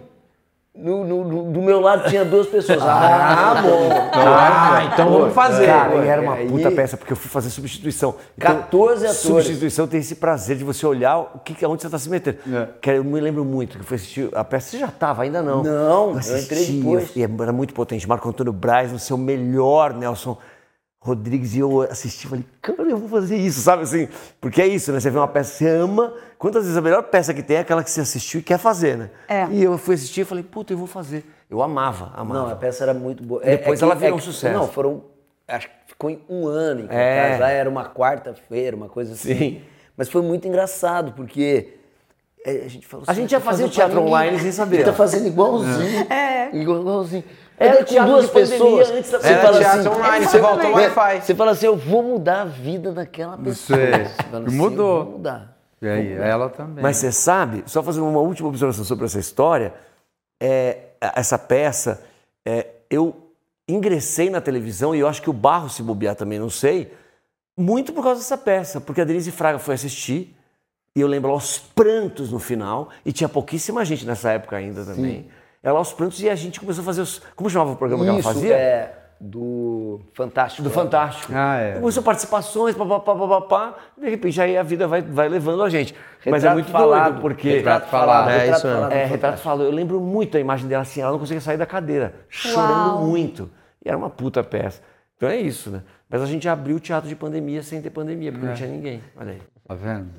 no, no- no- do meu lado tinha duas pessoas. <laughs> Ah, bom. Ah, então vamos fazer. Cara, e era uma Aí- puta peça, porque eu fui fazer substituição. Então, 14 atores. Substituição tem esse prazer de você olhar o que, onde você está se metendo. É. Que eu me lembro muito que eu fui assistir a peça. Você já estava, ainda não. Não, eu assisti, entrei depois. E era muito potente. Marco Antônio Braz no seu melhor, Nelson Rodrigues e eu assisti e falei, cara, eu vou fazer isso, sabe assim? Porque é isso, né? Você vê uma peça você ama, quantas vezes a melhor peça que tem é aquela que você assistiu e quer fazer, né? É. E eu fui assistir e falei, puta, eu vou fazer. Eu amava, amava. Não, a peça era muito boa. Depois que- ela virou um que- sucesso. Não, foram. Acho que ficou em um ano em É. cartaz. Lá era uma quarta-feira, uma coisa assim. Sim. Mas foi muito engraçado, porque é, a gente falou A assim, gente já tá fazia o teatro online sem saber. A gente tá fazendo igualzinho. É. Igualzinho. Era daí teatro com duas pandemia pessoas. antes da- Você Era fala teatro assim, online, você você volta ao? Wi-Fi. Você fala assim, eu vou mudar a vida daquela pessoa. E mudou. eu vou mudar. E aí, ela também. Mas você sabe, só fazendo uma última observação sobre essa história, é, essa peça, é, eu ingressei na televisão e eu acho que o Barro se bobear também, não sei, muito por causa dessa peça, porque a Denise Fraga foi assistir e eu lembro aos prantos no final, e tinha pouquíssima gente nessa época ainda também. Ela aos prantos e a gente começou a fazer os. Como chamava o programa que ela Isso fazia? é do Fantástico. Do Fantástico. Ah, é. Começou participações, papapá, papapá, de repente aí a vida vai, vai levando a gente. Mas é Retrato muito falado, doido, porque. Retrato falado. É, retrato isso mesmo. falado É, retrato falou. Eu lembro muito a imagem dela assim, ela não conseguia sair da cadeira, chorando Uau. muito. E era uma puta peça. Então é isso, né? Mas a gente abriu o teatro de pandemia sem ter pandemia, porque não tinha ninguém. Olha aí. Tá vendo?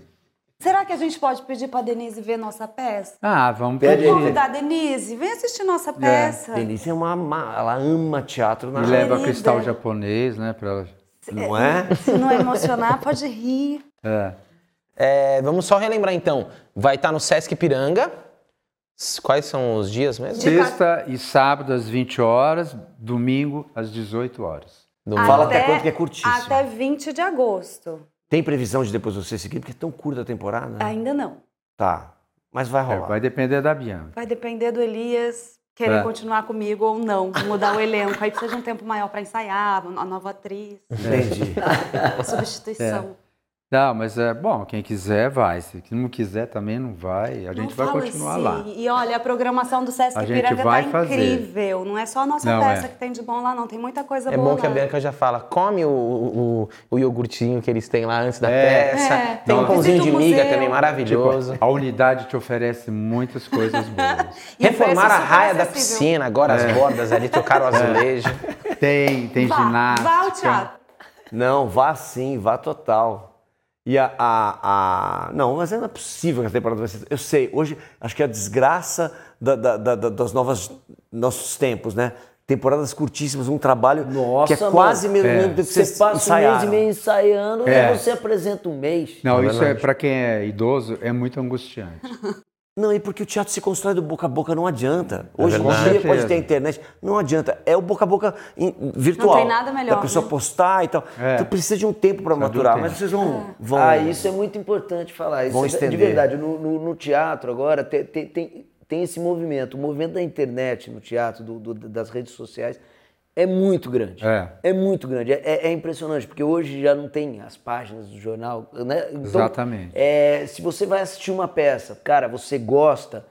Será que a gente pode pedir pra Denise ver nossa peça? Ah, vamos pedir. aí. Convidar a Denise, vem assistir nossa peça. Denise é uma. ma- Ela ama teatro na E leva Querida. cristal japonês, né? Pra ela. Não é? Se não emocionar, pode rir. É. É, vamos só relembrar então. Vai estar no Sesc Piranga. Quais são os dias mesmo? Sexta e sábado às 20 horas, domingo às 18 horas. Do- Fala até quanto que é curtíssimo. Até 20 de agosto. Tem previsão de depois você seguir, porque é tão curta a temporada? Ainda não. Tá. Mas vai É, rolar. vai depender da Bianca. Vai depender do Elias querer É. continuar comigo ou não. Mudar o elenco. Aí precisa de um tempo maior pra ensaiar, a nova atriz, Entendi. <laughs> substituição. Não, mas é bom, quem quiser vai. Se não quiser também não vai. A gente Não vai fala continuar assim. lá. E olha, a programação do Sesc A gente Piranga vai tá fazer. incrível. Não é só a nossa Não, peça é. que tem de bom lá, não. Tem muita coisa É boa bom que a lá. Bianca já fala, come o, o, o iogurtinho que eles têm lá antes da É. peça. É, Tem um pãozinho de miga museu. também maravilhoso. Tipo, a unidade te oferece muitas coisas boas. <laughs> <laughs> Reformaram a raia da piscina, agora as bordas ali, trocaram o <laughs> azulejo. Tem, tem Vá, ginástica. vá ao teatro. Não, vá sim, vá total. E a, a, a- Não, mas não é possível que a temporada vai ser. Eu sei, hoje acho que é a desgraça da, da- da- da- das novas nossos tempos, né? Temporadas curtíssimas, um trabalho Nossa, que é quase mano. mesmo É. tempo que Você passa um mês ensaiaram. e meio ensaiando, É. aí você apresenta um mês. Não, É isso é para quem é idoso é muito angustiante. <laughs> Não, e porque o teatro se constrói do boca a boca, não adianta. Hoje em verdade. dia pode ter internet, não adianta. É o boca a boca in- virtual. Não tem nada melhor, Da pessoa né? postar e tal. É. Então precisa de um tempo para de um maturar, tempo. mas vocês vão. vão Ah, isso é muito importante falar. Isso Vão é de estender. verdade. No, no- no teatro agora tem, tem, tem, tem esse movimento. O movimento da internet no teatro, do- do- das redes sociais, é muito grande. É. muito grande. É, é- é impressionante, porque hoje já não tem as páginas do jornal. Né? Então, Exatamente. é, se você vai assistir uma peça, cara, você gosta,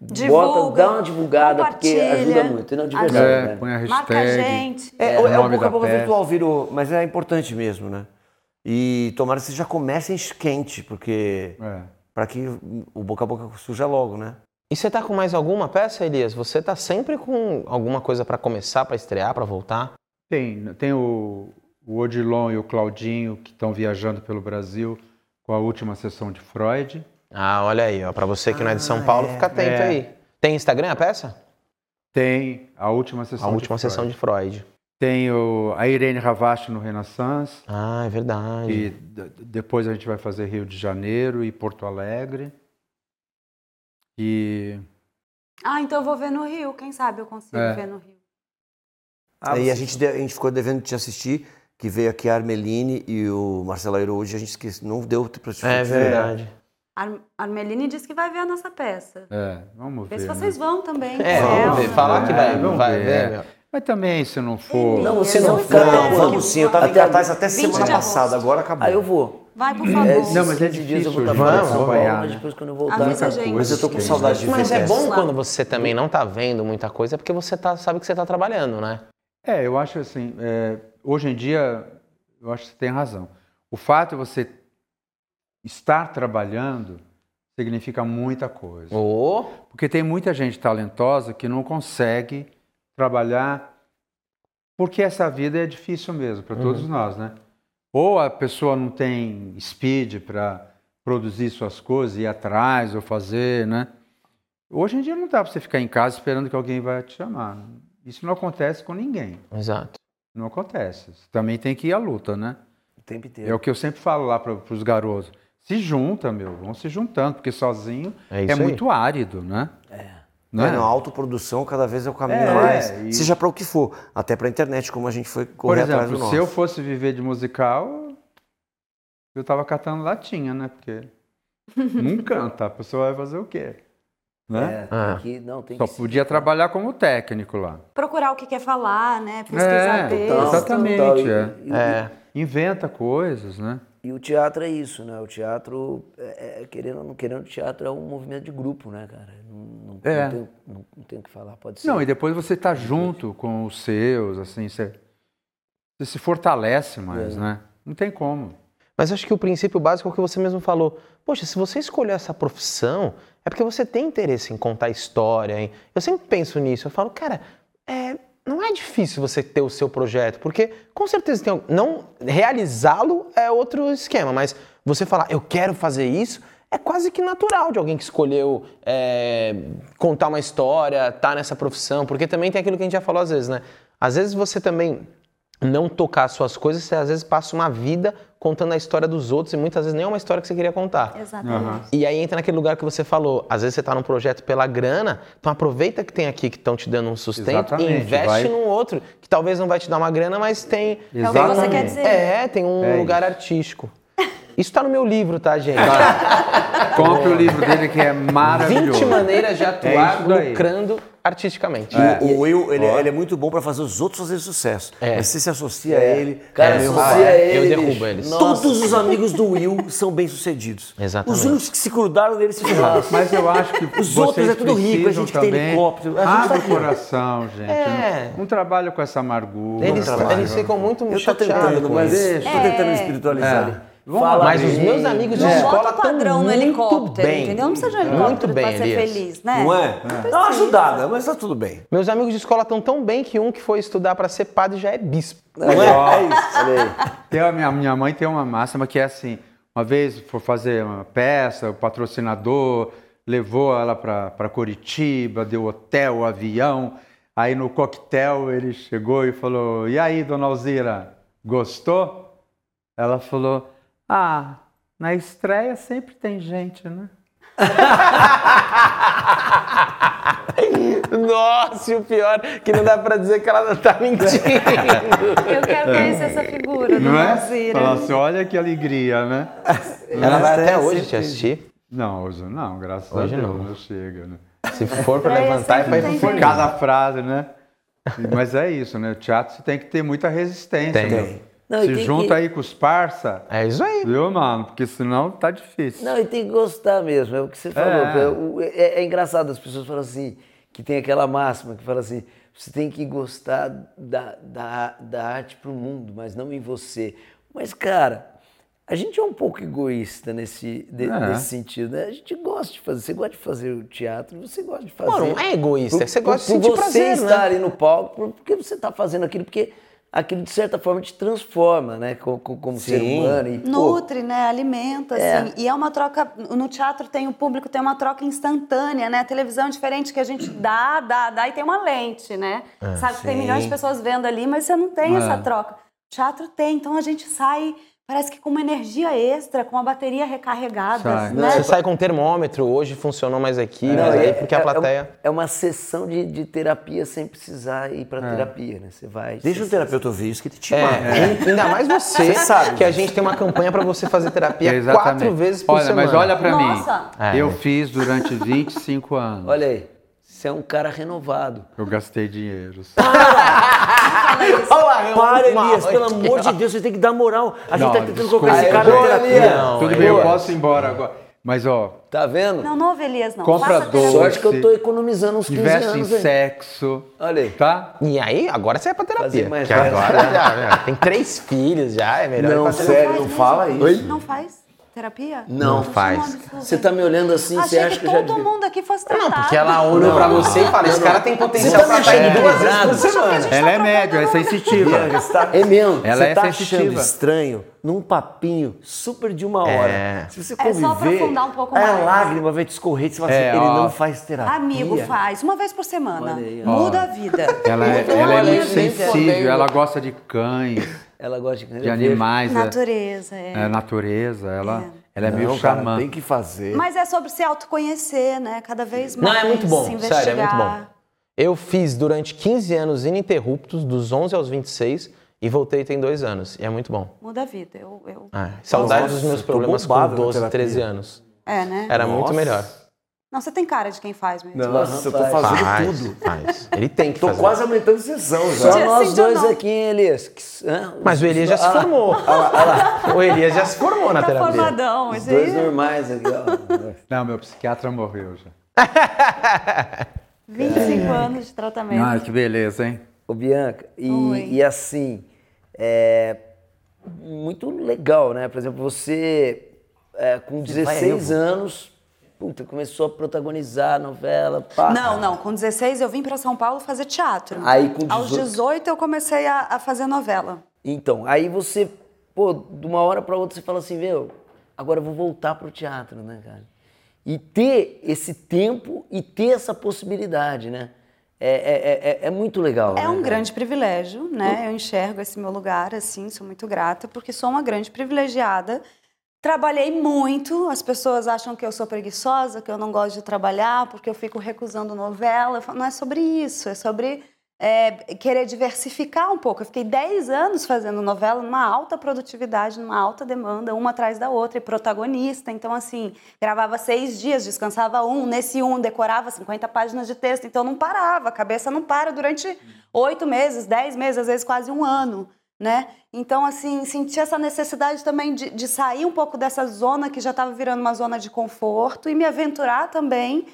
Divulga, bota, dá uma divulgada, porque ajuda muito. Não, de Ajuda. verdade. É, né? põe a Marca a hashtag. gente. É, o é, o nome boca a da boca peça. virtual virou, mas é importante mesmo, né? E tomara que vocês já comecem quente, porque É. para que o boca a boca surja logo, né? E você tá com mais alguma peça, Elias? Você tá sempre com alguma coisa pra começar, pra estrear, pra voltar? Tem, tem o, o Odilon e o Claudinho que estão viajando pelo Brasil com a última sessão de Freud. Ah, olha aí, ó. Pra você que não é de São Ah, Paulo, é. fica atento É. aí. Tem Instagram a peça? Tem a última sessão A de última Freud. sessão de Freud. Tem o, a Irene Ravache no Renaissance. Ah, é verdade. E depois a gente vai fazer Rio de Janeiro e Porto Alegre. E Ah, então eu vou ver no Rio. Quem sabe eu consigo É. ver no Rio. Ah, Aí a gente, a gente ficou devendo te assistir, que veio aqui a Armeline e o Marcelo Airo hoje, a gente esquece, não deu pra te É verdade. Ar Armeline disse que vai ver a nossa peça. é, vamos Vê ver. se né? vocês vão também. É, vamos ver. Falar que vai, É, vamos vai ver, ver, é. Mas também se não for. Não, Eu não ver. nervoso. Vamos sim, eu tava em Até cartaz até 20 semana passada, agora acabou. Aí eu vou. Vai, por É, favor. Não, mas é 15 dias eu vou difícil estar Vamos, São Paulo, acompanhar, mas depois quando eu voltar... Avisa gente. Mas eu tô com saudade de Mas é bom quando você também não tá vendo muita coisa, porque você tá, sabe que você tá trabalhando, né? É, eu acho assim, é, hoje em dia, eu acho que você tem razão. O fato de você estar trabalhando significa muita coisa. Ô, Porque tem muita gente talentosa que não consegue trabalhar Porque essa vida é difícil mesmo para todos nós, né? Ou a pessoa não tem speed para produzir suas coisas, ir atrás ou fazer, né? Hoje em dia não dá para você ficar em casa esperando que alguém vai te chamar. Isso não acontece com ninguém. Exato. Não acontece. Você também tem que ir à luta, né? O tempo É inteiro. o que eu sempre falo lá para os garotos. Se junta, meu, vão se juntando, porque sozinho É é, muito árido, né? É. Não É, é? não, a autoprodução cada vez é o caminho É, mais. e- Seja para o que for. Até para a internet, como a gente foi Por correr atrás do exemplo, nosso. se eu fosse viver de musical, eu tava catando latinha, né? Porque <laughs> não canta, a pessoa vai fazer o quê? Né? É, Ah. tem que, não, tem Só que podia trabalhar como técnico lá. Procurar o que quer falar, né? Pesquisar É, texto. Total, exatamente, total. E- é. e- É. Inventa coisas, né? E o teatro é isso, né? O teatro, é, é, querendo ou não querendo, o teatro é um movimento de grupo, né, cara? Não, não, É. não, tem, não, não tem o que falar, pode ser. Não, e depois você tá junto com os seus, assim, você, você se fortalece mais, né? Não tem como. Mas acho que o princípio básico é o que você mesmo falou. Poxa, se você escolheu essa profissão, é porque você tem interesse em contar história. Hein? Eu sempre penso nisso. Eu falo, cara, é, não é difícil você ter o seu projeto, porque com certeza tem. Não realizá-lo é outro esquema, mas você falar, eu quero fazer isso, é quase que natural de alguém que escolheu é, contar uma história, tá nessa profissão, porque também tem aquilo que a gente já falou às vezes, né? Às vezes você também não tocar suas coisas, você às vezes passa uma vida contando a história dos outros e muitas vezes nem é uma história que você queria contar. Exatamente. E aí entra naquele lugar que você falou, às vezes você tá num projeto pela grana, então aproveita que tem aqui que estão te dando um sustento Exatamente, e investe vai- num outro, que talvez não vai te dar uma grana, mas tem É o que você quer dizer. é, tem um É lugar artístico. Isso tá no meu livro, tá, gente? Compre o livro dele que é maravilhoso. 20 maneiras de atuar isso daí. lucrando artisticamente. O Will, ele, ele é muito bom para fazer os outros fazerem sucesso. É. Mas você se associa a ele. Cara, é associa a ele, eu derrubo eles. Nossa. Todos os amigos do Will são bem-sucedidos. Exatamente. Os únicos que se grudaram nele se ferraram. Mas eu acho que Os outros é tudo rico, a gente que tem helicóptero, tá Abre o coração, gente. É. Não, não trabalha com essa amargura. Eles, eles ficam muito Eu tô chateados tentando, com mas isso. tô tentando me espiritualizar. É. Fala Mas os bem. meus amigos de Não escola bota o padrão no muito helicóptero, bem. entendeu? Não precisa de um Muito helicóptero bem, pra ser Elias. feliz, né? Não é? Dá uma ajudada, mas tá tudo bem. Meus amigos de escola estão tão bem que um que foi estudar para ser padre já é bispo. Não é? É isso. Tem a minha, minha mãe tem uma máxima que é assim: uma vez for fazer uma peça, o patrocinador levou ela para Curitiba, deu hotel, avião. Aí no coquetel ele chegou e falou: E aí, dona Alzira, gostou? Ela falou: Ah, na estreia sempre tem gente, né? <laughs> Nossa, e o pior que não dá pra dizer que ela não tá mentindo. Eu quero conhecer essa figura do Não é? Fala assim, olha que alegria, né? ela vai até hoje sempre te assistir. Não, hoje não, graças Hoje a Deus, não. não chega, né? Se for pra levantar, é gente. forno. Cada frase, né? Mas é isso, né? O teatro você tem que ter muita resistência. Tem. meu. Não, Se junta que- aí com os parça, É isso aí. viu, mano? Porque senão tá difícil. Não, e tem que gostar mesmo, é o que você falou. É. É, é- é engraçado, as pessoas falam assim, que tem aquela máxima que fala assim, você tem que gostar da, da, da arte pro mundo, mas não em você. Mas, cara, a gente é um pouco egoísta nesse, de- É. nesse sentido, né? A gente gosta de fazer, você gosta de fazer o teatro, você gosta de fazer. Pô, não é egoísta, Por- você gosta por- de sentir por você prazer, né? estar ali no palco, por- porque você está fazendo aquilo, porque aquilo de certa forma te transforma, né? Como, como- ser Sim. humano. E, pô, Nutre, né? Alimenta, É. assim. E é uma troca. No teatro tem o público, tem uma troca instantânea, né? A televisão é diferente que a gente dá, dá, dá e tem uma lente, né? Sabe que tem sim. milhões de pessoas vendo ali, mas você não tem essa troca. O teatro tem, então a gente sai, parece que com uma energia extra, com a bateria recarregada, Sai. né? Você sai com um termômetro, hoje funcionou mais aqui, Não, mas é- aí porque a é- plateia... É uma sessão de, de terapia sem precisar ir para terapia, né? Você vai. Deixa o terapeuta ouvir isso que ele te É, mata. ainda mais você, Você sabe que a gente tem uma campanha pra você fazer terapia quatro vezes por olha, semana. Mas olha pra Nossa. mim. É. Eu fiz durante 25 anos. Olha aí, você é um cara renovado. Eu gastei dinheiro. Olha lá, eu- Para, Elias, pelo amor de Deus, você tem que dar moral. A gente Não, tá tentando desculpa. colocar esse Aí, cara na boa. Elias. Tudo aí bem, eu posso ir embora agora. Mas, ó, Tá vendo? Não, não Elias, não. Compra doce. Sorte que eu tô economizando uns 15 investe em anos. sexo, Olha aí. tá? E aí, agora você é pra terapia. Fazer mais que agora já, já tem três filhos já, é melhor ir Não, sério, não fala isso. Não faz. Terapia? Não. Não faz. É um. Você tá me olhando assim, você Achei acha que, que eu já todo devia... mundo aqui fosse tratado. Não, porque ela olhou pra você e fala, esse cara tem potencial Você tá pra estar indo duas vezes por semana. Ela é média, é sensitiva. Você tá, É mesmo. Ela você é tá sensitiva. achando estranho num papinho super de uma hora. É. Se você É só conviver, aprofundar um pouco a mais. lágrima vai te escorrer, você fala É, assim, ele ó. não faz terapia. Amigo, faz. Uma vez por semana. Olha aí, ó. Muda a vida. Ela é, ela é olha, muito sensível, ela gosta de cães, Ela gosta de, de animais, é- Natureza, é. é, natureza, ela é, ela é Não, meio cara, xamã. tem que fazer. Mas é sobre se autoconhecer, né? Cada vez Não, mais. é muito bom. Se Sério, é muito bom. Eu fiz durante 15 anos ininterruptos, dos 11 aos 26, e voltei tem dois anos. E é muito bom. Muda a vida. Eu, eu... Ah, saudade Nossa, dos meus problemas com bombado na 12, terapia. 13 anos. É, né? Era muito Nossa. melhor. Não, você tem cara de quem faz mesmo. Nossa, eu tô Faz. fazendo Faz, tudo. faz. Ele tem que Tô fazer. quase aumentando sessão Só já. Dia nós dois não. aqui, hein, Elias? Mas o Elias já se Ah lá, formou. O Elias já se formou na Tá terapia. formadão. Os Isso dois aí, normais aqui, ó. <laughs> Não, meu psiquiatra morreu já. <laughs> 25 anos de tratamento. Ah, que beleza, hein? Ô, Bianca, e, Oi. e assim, é muito legal, né? Por exemplo, você é, com vai 16 aí, eu anos, puta, começou a protagonizar novela, pá. Não, não. Com 16 eu vim pra São Paulo fazer teatro. Aí, com Aos 18 18 eu comecei a, a fazer novela. Então, aí você, pô, de uma hora pra outra você fala assim, meu, agora eu vou voltar pro teatro, né, cara? E ter esse tempo e ter essa possibilidade, né? É, é, é, é muito legal. É né, um grande privilégio, né? Eu enxergo esse meu lugar assim, sou muito grata, porque sou uma grande privilegiada. Trabalhei muito, as pessoas acham que eu sou preguiçosa, que eu não gosto de trabalhar, porque eu fico recusando novela. Falo, Não é sobre isso, é sobre é, querer diversificar um pouco. Eu fiquei 10 anos fazendo novela numa alta produtividade, numa alta demanda, uma atrás da outra, e protagonista. Então, assim, gravava seis dias, descansava um, nesse um decorava 50 páginas de texto, então não parava, a cabeça não para durante oito meses, dez meses, às vezes quase um ano. Né? Então, assim, senti essa necessidade também de, de sair um pouco dessa zona que já estava virando uma zona de conforto e me aventurar também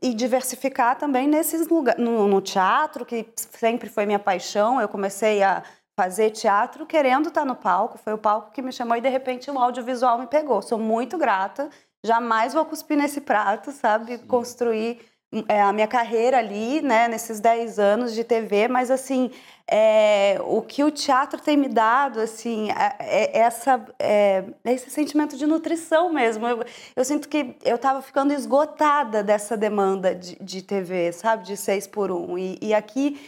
e diversificar também nesses lugares. No, no teatro, que sempre foi minha paixão, eu comecei a fazer teatro querendo estar no palco, foi o palco que me chamou e de repente o audiovisual me pegou. Sou muito grata, jamais vou cuspir nesse prato, sabe? Construir é, a minha carreira ali, né, nesses 10 anos de TV, mas assim, é, o que o teatro tem me dado, assim, é, é essa, é, esse sentimento de nutrição mesmo. Eu, eu sinto que eu estava ficando esgotada dessa demanda de, de TV, sabe, de seis por um. E, e aqui,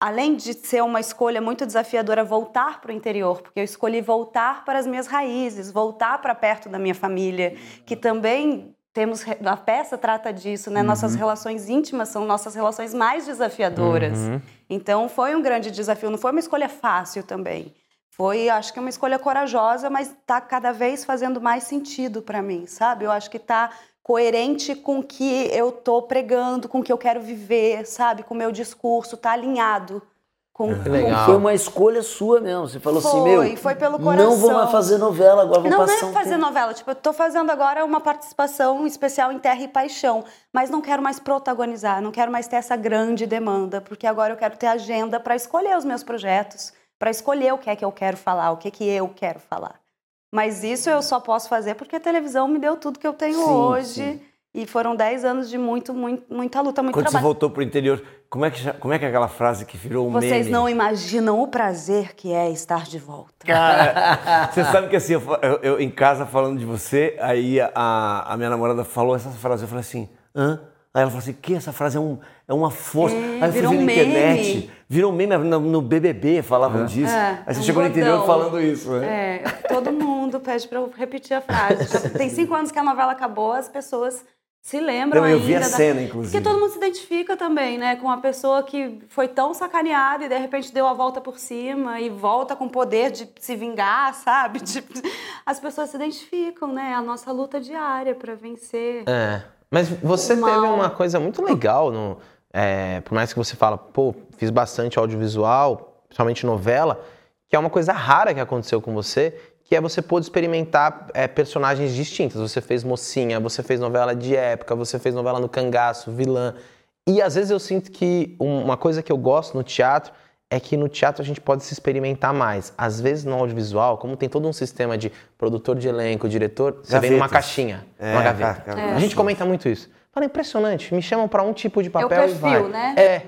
além de ser uma escolha muito desafiadora, voltar para o interior, porque eu escolhi voltar para as minhas raízes, voltar para perto da minha família, que também temos a peça trata disso, né? Nossas relações íntimas são nossas relações mais desafiadoras. Então foi um grande desafio, não foi uma escolha fácil também. Foi, acho que uma escolha corajosa, mas está cada vez fazendo mais sentido para mim, sabe? Eu acho que está coerente com o que eu tô pregando, com o que eu quero viver, sabe? Com o meu discurso, tá alinhado com, com Legal. Foi uma escolha sua mesmo. Você falou assim, Foi, meu, foi pelo não vou coração. mais fazer novela, agora vou Não, não passar é um fazer tempo. novela. Tipo, eu tô fazendo agora uma participação especial em Terra e Paixão, mas não quero mais protagonizar, não quero mais ter essa grande demanda, porque agora eu quero ter agenda para escolher os meus projetos, para escolher o que é que eu quero falar, o que é que eu quero falar. Mas isso eu só posso fazer porque a televisão me deu tudo que eu tenho Sim, hoje. sim. E foram 10 anos de muito, muito, muita luta, muito Quando você trabalho. voltou pro interior, como é que, como é, que é aquela frase que virou um Vocês meme? não imaginam o prazer que é estar de volta. Cara, <laughs> você sabe que assim, eu, eu- eu em casa falando de você, aí a, a minha namorada falou essa frase, eu falei assim, hã? Aí ela falou assim, que essa frase é, um, é uma força. É, aí eu virou um na meme. internet, virou um meme no, no BBB, falavam disso. É, aí você um chegou no interior falando isso, né? É, todo mundo pede pra eu repetir a frase. Tem cinco anos que a novela acabou, as pessoas se lembram Não, eu ainda. vi a da- cena, inclusive. Porque todo mundo se identifica também, né? Com uma pessoa que foi tão sacaneada e de repente deu a volta por cima e volta com o poder de se vingar, <laughs> sabe? Tipo, as pessoas se identificam, né? É a nossa luta diária pra vencer. É. Mas você Mal. teve uma coisa muito legal, no, é, por mais que você fala, pô, fiz bastante audiovisual, principalmente novela, que é uma coisa rara que aconteceu com você, que é você pôde experimentar é, personagens distintas. Você fez mocinha, você fez novela de época, você fez novela no cangaço, vilã. E às vezes eu sinto que um- uma coisa que eu gosto no teatro é que no teatro a gente pode se experimentar mais. Às vezes no audiovisual, como tem todo um sistema de produtor de elenco, diretor, você vem numa caixinha, É, uma gaveta. ca- É. A gente comenta muito isso. Fala, impressionante, me chamam pra um tipo de papel perfil, e vai. né? É.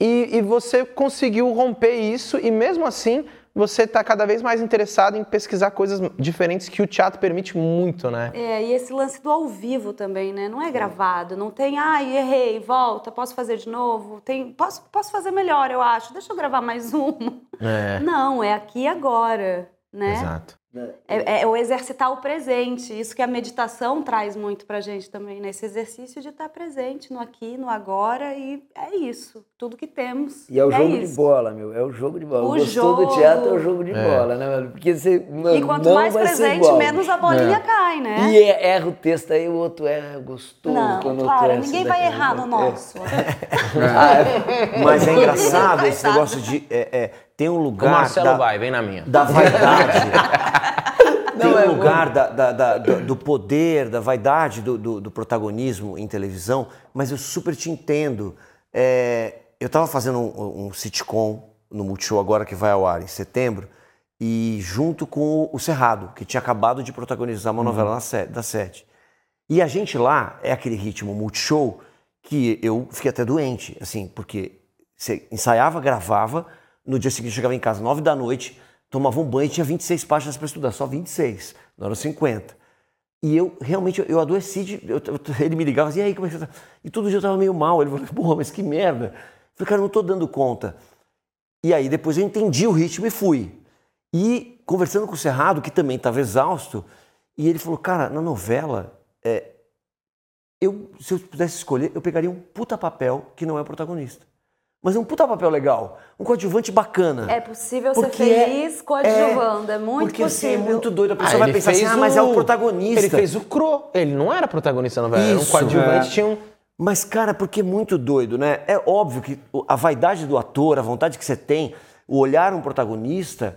E, e você conseguiu romper isso e mesmo assim você está cada vez mais interessado em pesquisar coisas diferentes que o teatro permite muito, né? É, e esse lance do ao vivo também, né? Não é gravado, não tem, ai, errei, volta, posso fazer de novo? Tem, posso, posso fazer melhor, eu acho. Deixa eu gravar mais uma. É. Não, é aqui e agora, né? Exato. É, é o exercitar o presente. Isso que a meditação traz muito pra gente também, né? Esse exercício de estar presente no aqui, no agora, e é isso. Tudo que temos. E é o jogo isso. de bola, meu. É o jogo de bola. O O Gostou do jogo. teatro é o jogo de bola, né, mano? Porque você. Mano, E quanto não mais vai ser presente, menos a bolinha cai, né? E é- erra o texto aí, o outro erra, gostou. Não, quando o claro, <laughs> <laughs> ninguém vai errar no nosso. Mas é engraçado esse negócio de. é, é, tem um O lugar. Marcelo da, vai, vem na minha. da vaidade. <laughs> tem Não, é um lugar da- da- da- do, do poder, da vaidade do, do- do protagonismo em televisão, mas eu super te entendo. É, eu estava fazendo um, um sitcom no Multishow agora que vai ao ar em setembro, e junto com o Cerrado, que tinha acabado de protagonizar uma novela na Se- da Sete. E a gente lá é aquele ritmo multishow que eu fiquei até doente, assim, porque você ensaiava, gravava, no dia seguinte chegava em casa, nove da noite, tomava um banho e tinha 26 páginas para estudar, só 26, não eram 50. E eu realmente, eu adoeci, de, eu- ele me ligava assim, e aí, como é que você tá? E todo dia eu tava meio mal, ele falou, porra, mas que merda. Eu falei, cara, não tô dando conta. E aí depois eu entendi o ritmo e fui. E conversando com o Cerrado, que também estava exausto, e ele falou, cara, na novela, é, eu, se eu pudesse escolher, eu pegaria um puta papel que não é o protagonista. Mas é um puta papel legal, um coadjuvante bacana. É possível Porque ser é- feliz coadjuvando, é, muito Porque assim, é possível. muito doido, a pessoa Ah, vai pensar assim, ah, mas é o protagonista. Ele fez o Cro. Ele não era protagonista da novela, era um Isso, coadjuvante, é. tinha um... Mas, cara, porque é muito doido, né? É óbvio que a vaidade do ator, a vontade que você tem, o olhar um protagonista,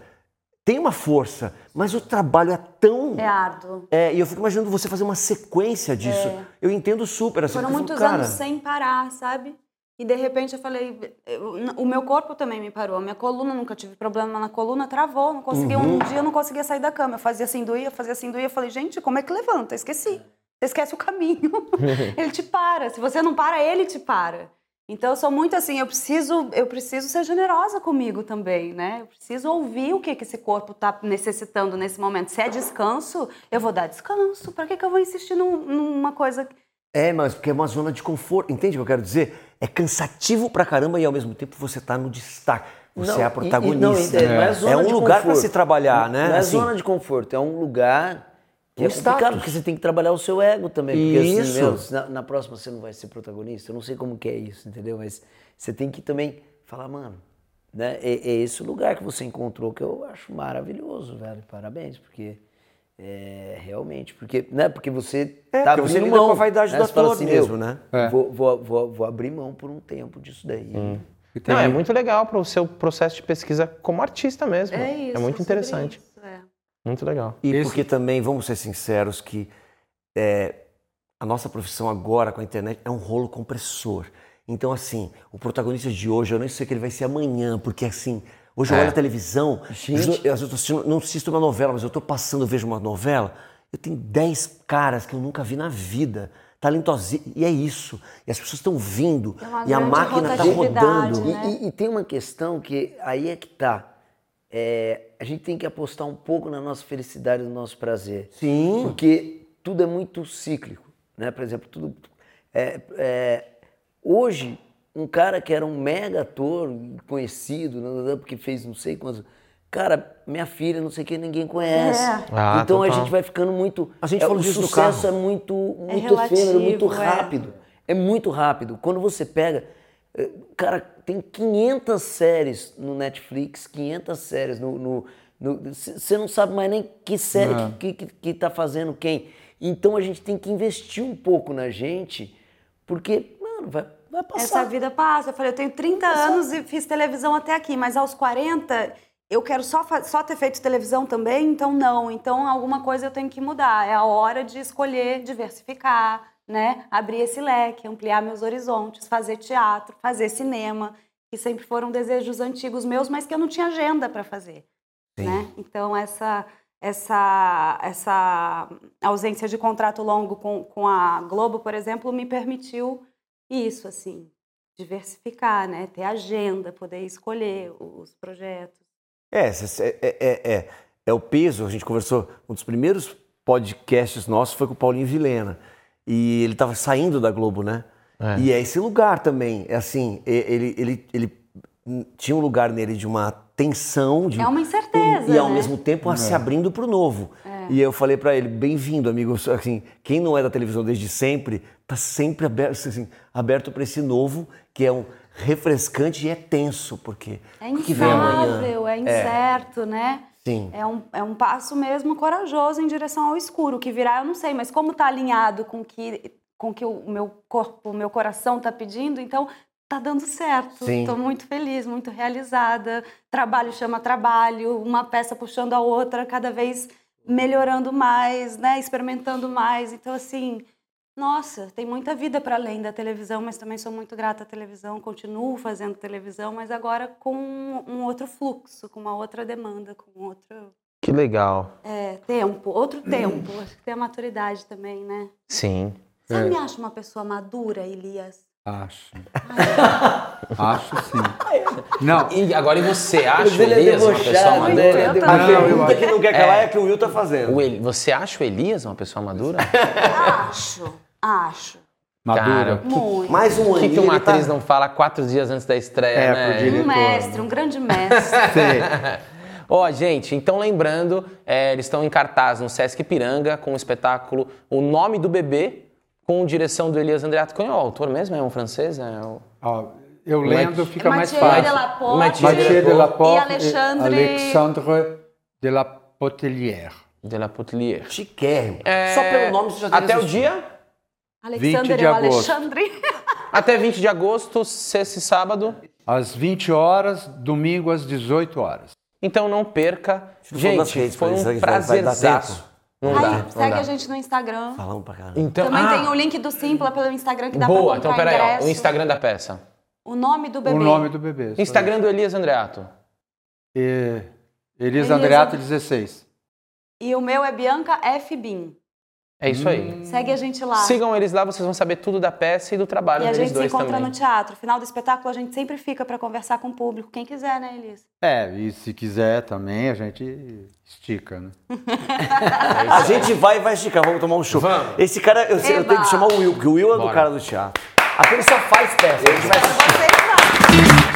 tem uma força, mas o trabalho é tão. É árduo. É, e eu fico imaginando você fazer uma sequência disso. Eu entendo super. Assim, Foram muitos cara, anos sem parar, sabe? E de repente eu falei, eu- o meu corpo também me parou, a minha coluna nunca tive problema na coluna, travou, não conseguia Uhum. um dia eu não conseguia sair da cama, eu fazia assim doía, fazia assim doía, eu falei, gente, como é que levanta? Eu esqueci. Você esquece o caminho. <laughs> ele te para. Se você não para, ele te para. Então eu sou muito assim, eu preciso, eu preciso ser generosa comigo também, né? Eu preciso ouvir o que, que esse corpo está necessitando nesse momento. Se é descanso, eu vou dar descanso. Para que, que eu vou insistir num- numa coisa É, mas porque é uma zona de conforto. Entende o que eu quero dizer? É cansativo pra caramba e ao mesmo tempo você tá no destaque. Você Não, é a e- e- protagonista. não, é zona É um lugar pra conforto. se trabalhar, né? Não é Assim, zona de conforto, é um lugar que é Um complicado, status. porque você tem que trabalhar o seu ego também. Porque Isso. assim, meu, na, na próxima você não vai ser protagonista, eu não sei como que é isso, entendeu? Mas você tem que também falar, mano, né? É, é esse lugar que você encontrou que eu acho maravilhoso, velho. Parabéns, porque é, realmente, porque, né? Porque você É, tá porque você lida mão, com a vaidade né? do ator mesmo, né? É. Vou, vou, vou, vou abrir mão por um tempo disso daí. E tem Não, é muito legal para o seu processo de pesquisa como artista mesmo. É isso. É muito interessante. Muito legal. E Esse- porque também, vamos ser sinceros, que é, a nossa profissão agora com a internet é um rolo compressor. Então, assim, o protagonista de hoje, eu nem sei o que ele vai ser amanhã, porque assim, hoje eu É. olho a televisão, Gente. eu, eu tô assistindo, não assisto uma novela, mas eu tô passando, eu vejo uma novela, eu tenho 10 caras que eu nunca vi na vida. Talentosinhos, e é isso. E as pessoas estão vindo, É e a máquina está rodando. né? E, e- e tem uma questão que aí é que tá. É, a gente tem que apostar um pouco na nossa felicidade, no nosso prazer. Sim. Porque tudo é muito cíclico, né? Por exemplo, tudo. é- é, hoje, um cara que era um mega ator, conhecido, né, né, porque fez não sei quantos. Cara, minha filha, não sei o que, ninguém conhece. É. Ah, então a total. gente vai ficando muito. A gente é, falou o disso sucesso é muito, muito relativo, efêmero, muito é. rápido. É muito rápido. Quando você pega. Cara, tem 500 séries no Netflix, 500 séries no. no- no- c- Você não sabe mais nem que série Não. que, que, que tá fazendo quem. Então a gente tem que investir um pouco na gente, porque, mano, vai, vai passar. Essa vida passa. Eu falei, eu tenho 30 anos e fiz televisão até aqui, mas aos 40 eu quero só, só ter feito televisão também, então não. Então alguma coisa eu tenho que mudar. É a hora de escolher diversificar, né? Abrir esse leque, ampliar meus horizontes, fazer teatro, fazer cinema. que sempre foram desejos antigos meus, mas que eu não tinha agenda para fazer. Né? Então, essa, essa, essa ausência de contrato longo com, com a Globo, por exemplo, me permitiu isso, assim, diversificar, né? ter agenda, poder escolher os projetos. É, é, é, é, é o peso, a gente conversou, um dos primeiros podcasts nossos foi com o Paulinho Vilena. E ele estava saindo da Globo, né? É. E é esse lugar também. É assim, ele, ele, ele tinha um lugar nele de uma tensão. De, é uma incerteza. E, e ao né? mesmo tempo é. se abrindo para o novo. É. E eu falei para ele: bem-vindo, amigo. Assim, quem não é da televisão desde sempre, está sempre aberto, assim, aberto para esse novo, que é um refrescante e é tenso, porque. É instável, é incerto, né? Sim. É um, é um passo mesmo corajoso em direção ao escuro. O que virá, eu não sei, mas como está alinhado com que, com que o meu corpo, o meu coração está pedindo, então tá dando certo. Estou muito feliz, muito realizada. Trabalho chama trabalho, uma peça puxando a outra, cada vez melhorando mais, né? Experimentando mais. Então, assim, nossa, tem muita vida para além da televisão, mas também sou muito grata à televisão, continuo fazendo televisão, mas agora com um outro fluxo, com uma outra demanda, com outro. Que legal. É, tempo, outro tempo. Acho que tem a maturidade também, né? Sim. Você é. me acha uma pessoa madura, Elias? Acho. Acho sim. Não. E agora e você acha o é Elias uma pessoa madura? A pergunta que não quer calar é, é que o Will tá fazendo. O você acha o Elias uma pessoa madura? <laughs> Acho. Acho. Madura. Cara, Muito. Mais um O que, que uma tá- atriz tá... não fala quatro dias antes da estreia, é, né? Pro diretor. Um mestre, um grande mestre. <laughs> <laughs> Ó, oh, gente, então lembrando, é, eles estão em cartaz no Sesc Piranga com o espetáculo O Nome do Bebê, com direção do Elias Andreato. É o autor mesmo? É um francês? É o... oh, eu lendo Mat fica Mathieu mais fácil. Delaporte, Mathieu Delaporte e Alexandre... Alexandre de la Potelière. De la Potelière. Chiquérrimo. É... Só pelo nome você já tem Até assistido. o dia... Alexandre 20 de agosto. Alexandre. <laughs> Até 20 de agosto, sexta e sábado. Às 20 horas, domingo às 18 horas. Então não perca. Gente, foi um prazerzaço. Não Ai, dá, segue não a gente no Instagram. Falamos pra caramba. Então, Também ah, tem o link do Simpla pelo Instagram que dá boa, pra comprar então peraí, ingresso. o Instagram da peça. O nome do bebê. O nome do bebê. Instagram do Elias Andreato. E... Elias, Elias Andreato 16. E o meu é Bianca F. Bin. É isso aí. Segue a gente lá. Sigam eles lá, vocês vão saber tudo da peça e do trabalho e deles dois também. E a gente se encontra no teatro. No final do espetáculo, a gente sempre fica para conversar com o público. Quem quiser, né, Elis? É, e se quiser também, a gente estica, né? é <laughs> a gente vai e vai esticar. Vamos tomar um show. Vamos. Esse cara, eu, eu, tenho que chamar o Will, porque o Will é Bora. do cara do teatro. Aquele só faz peça. A gente vai assistir.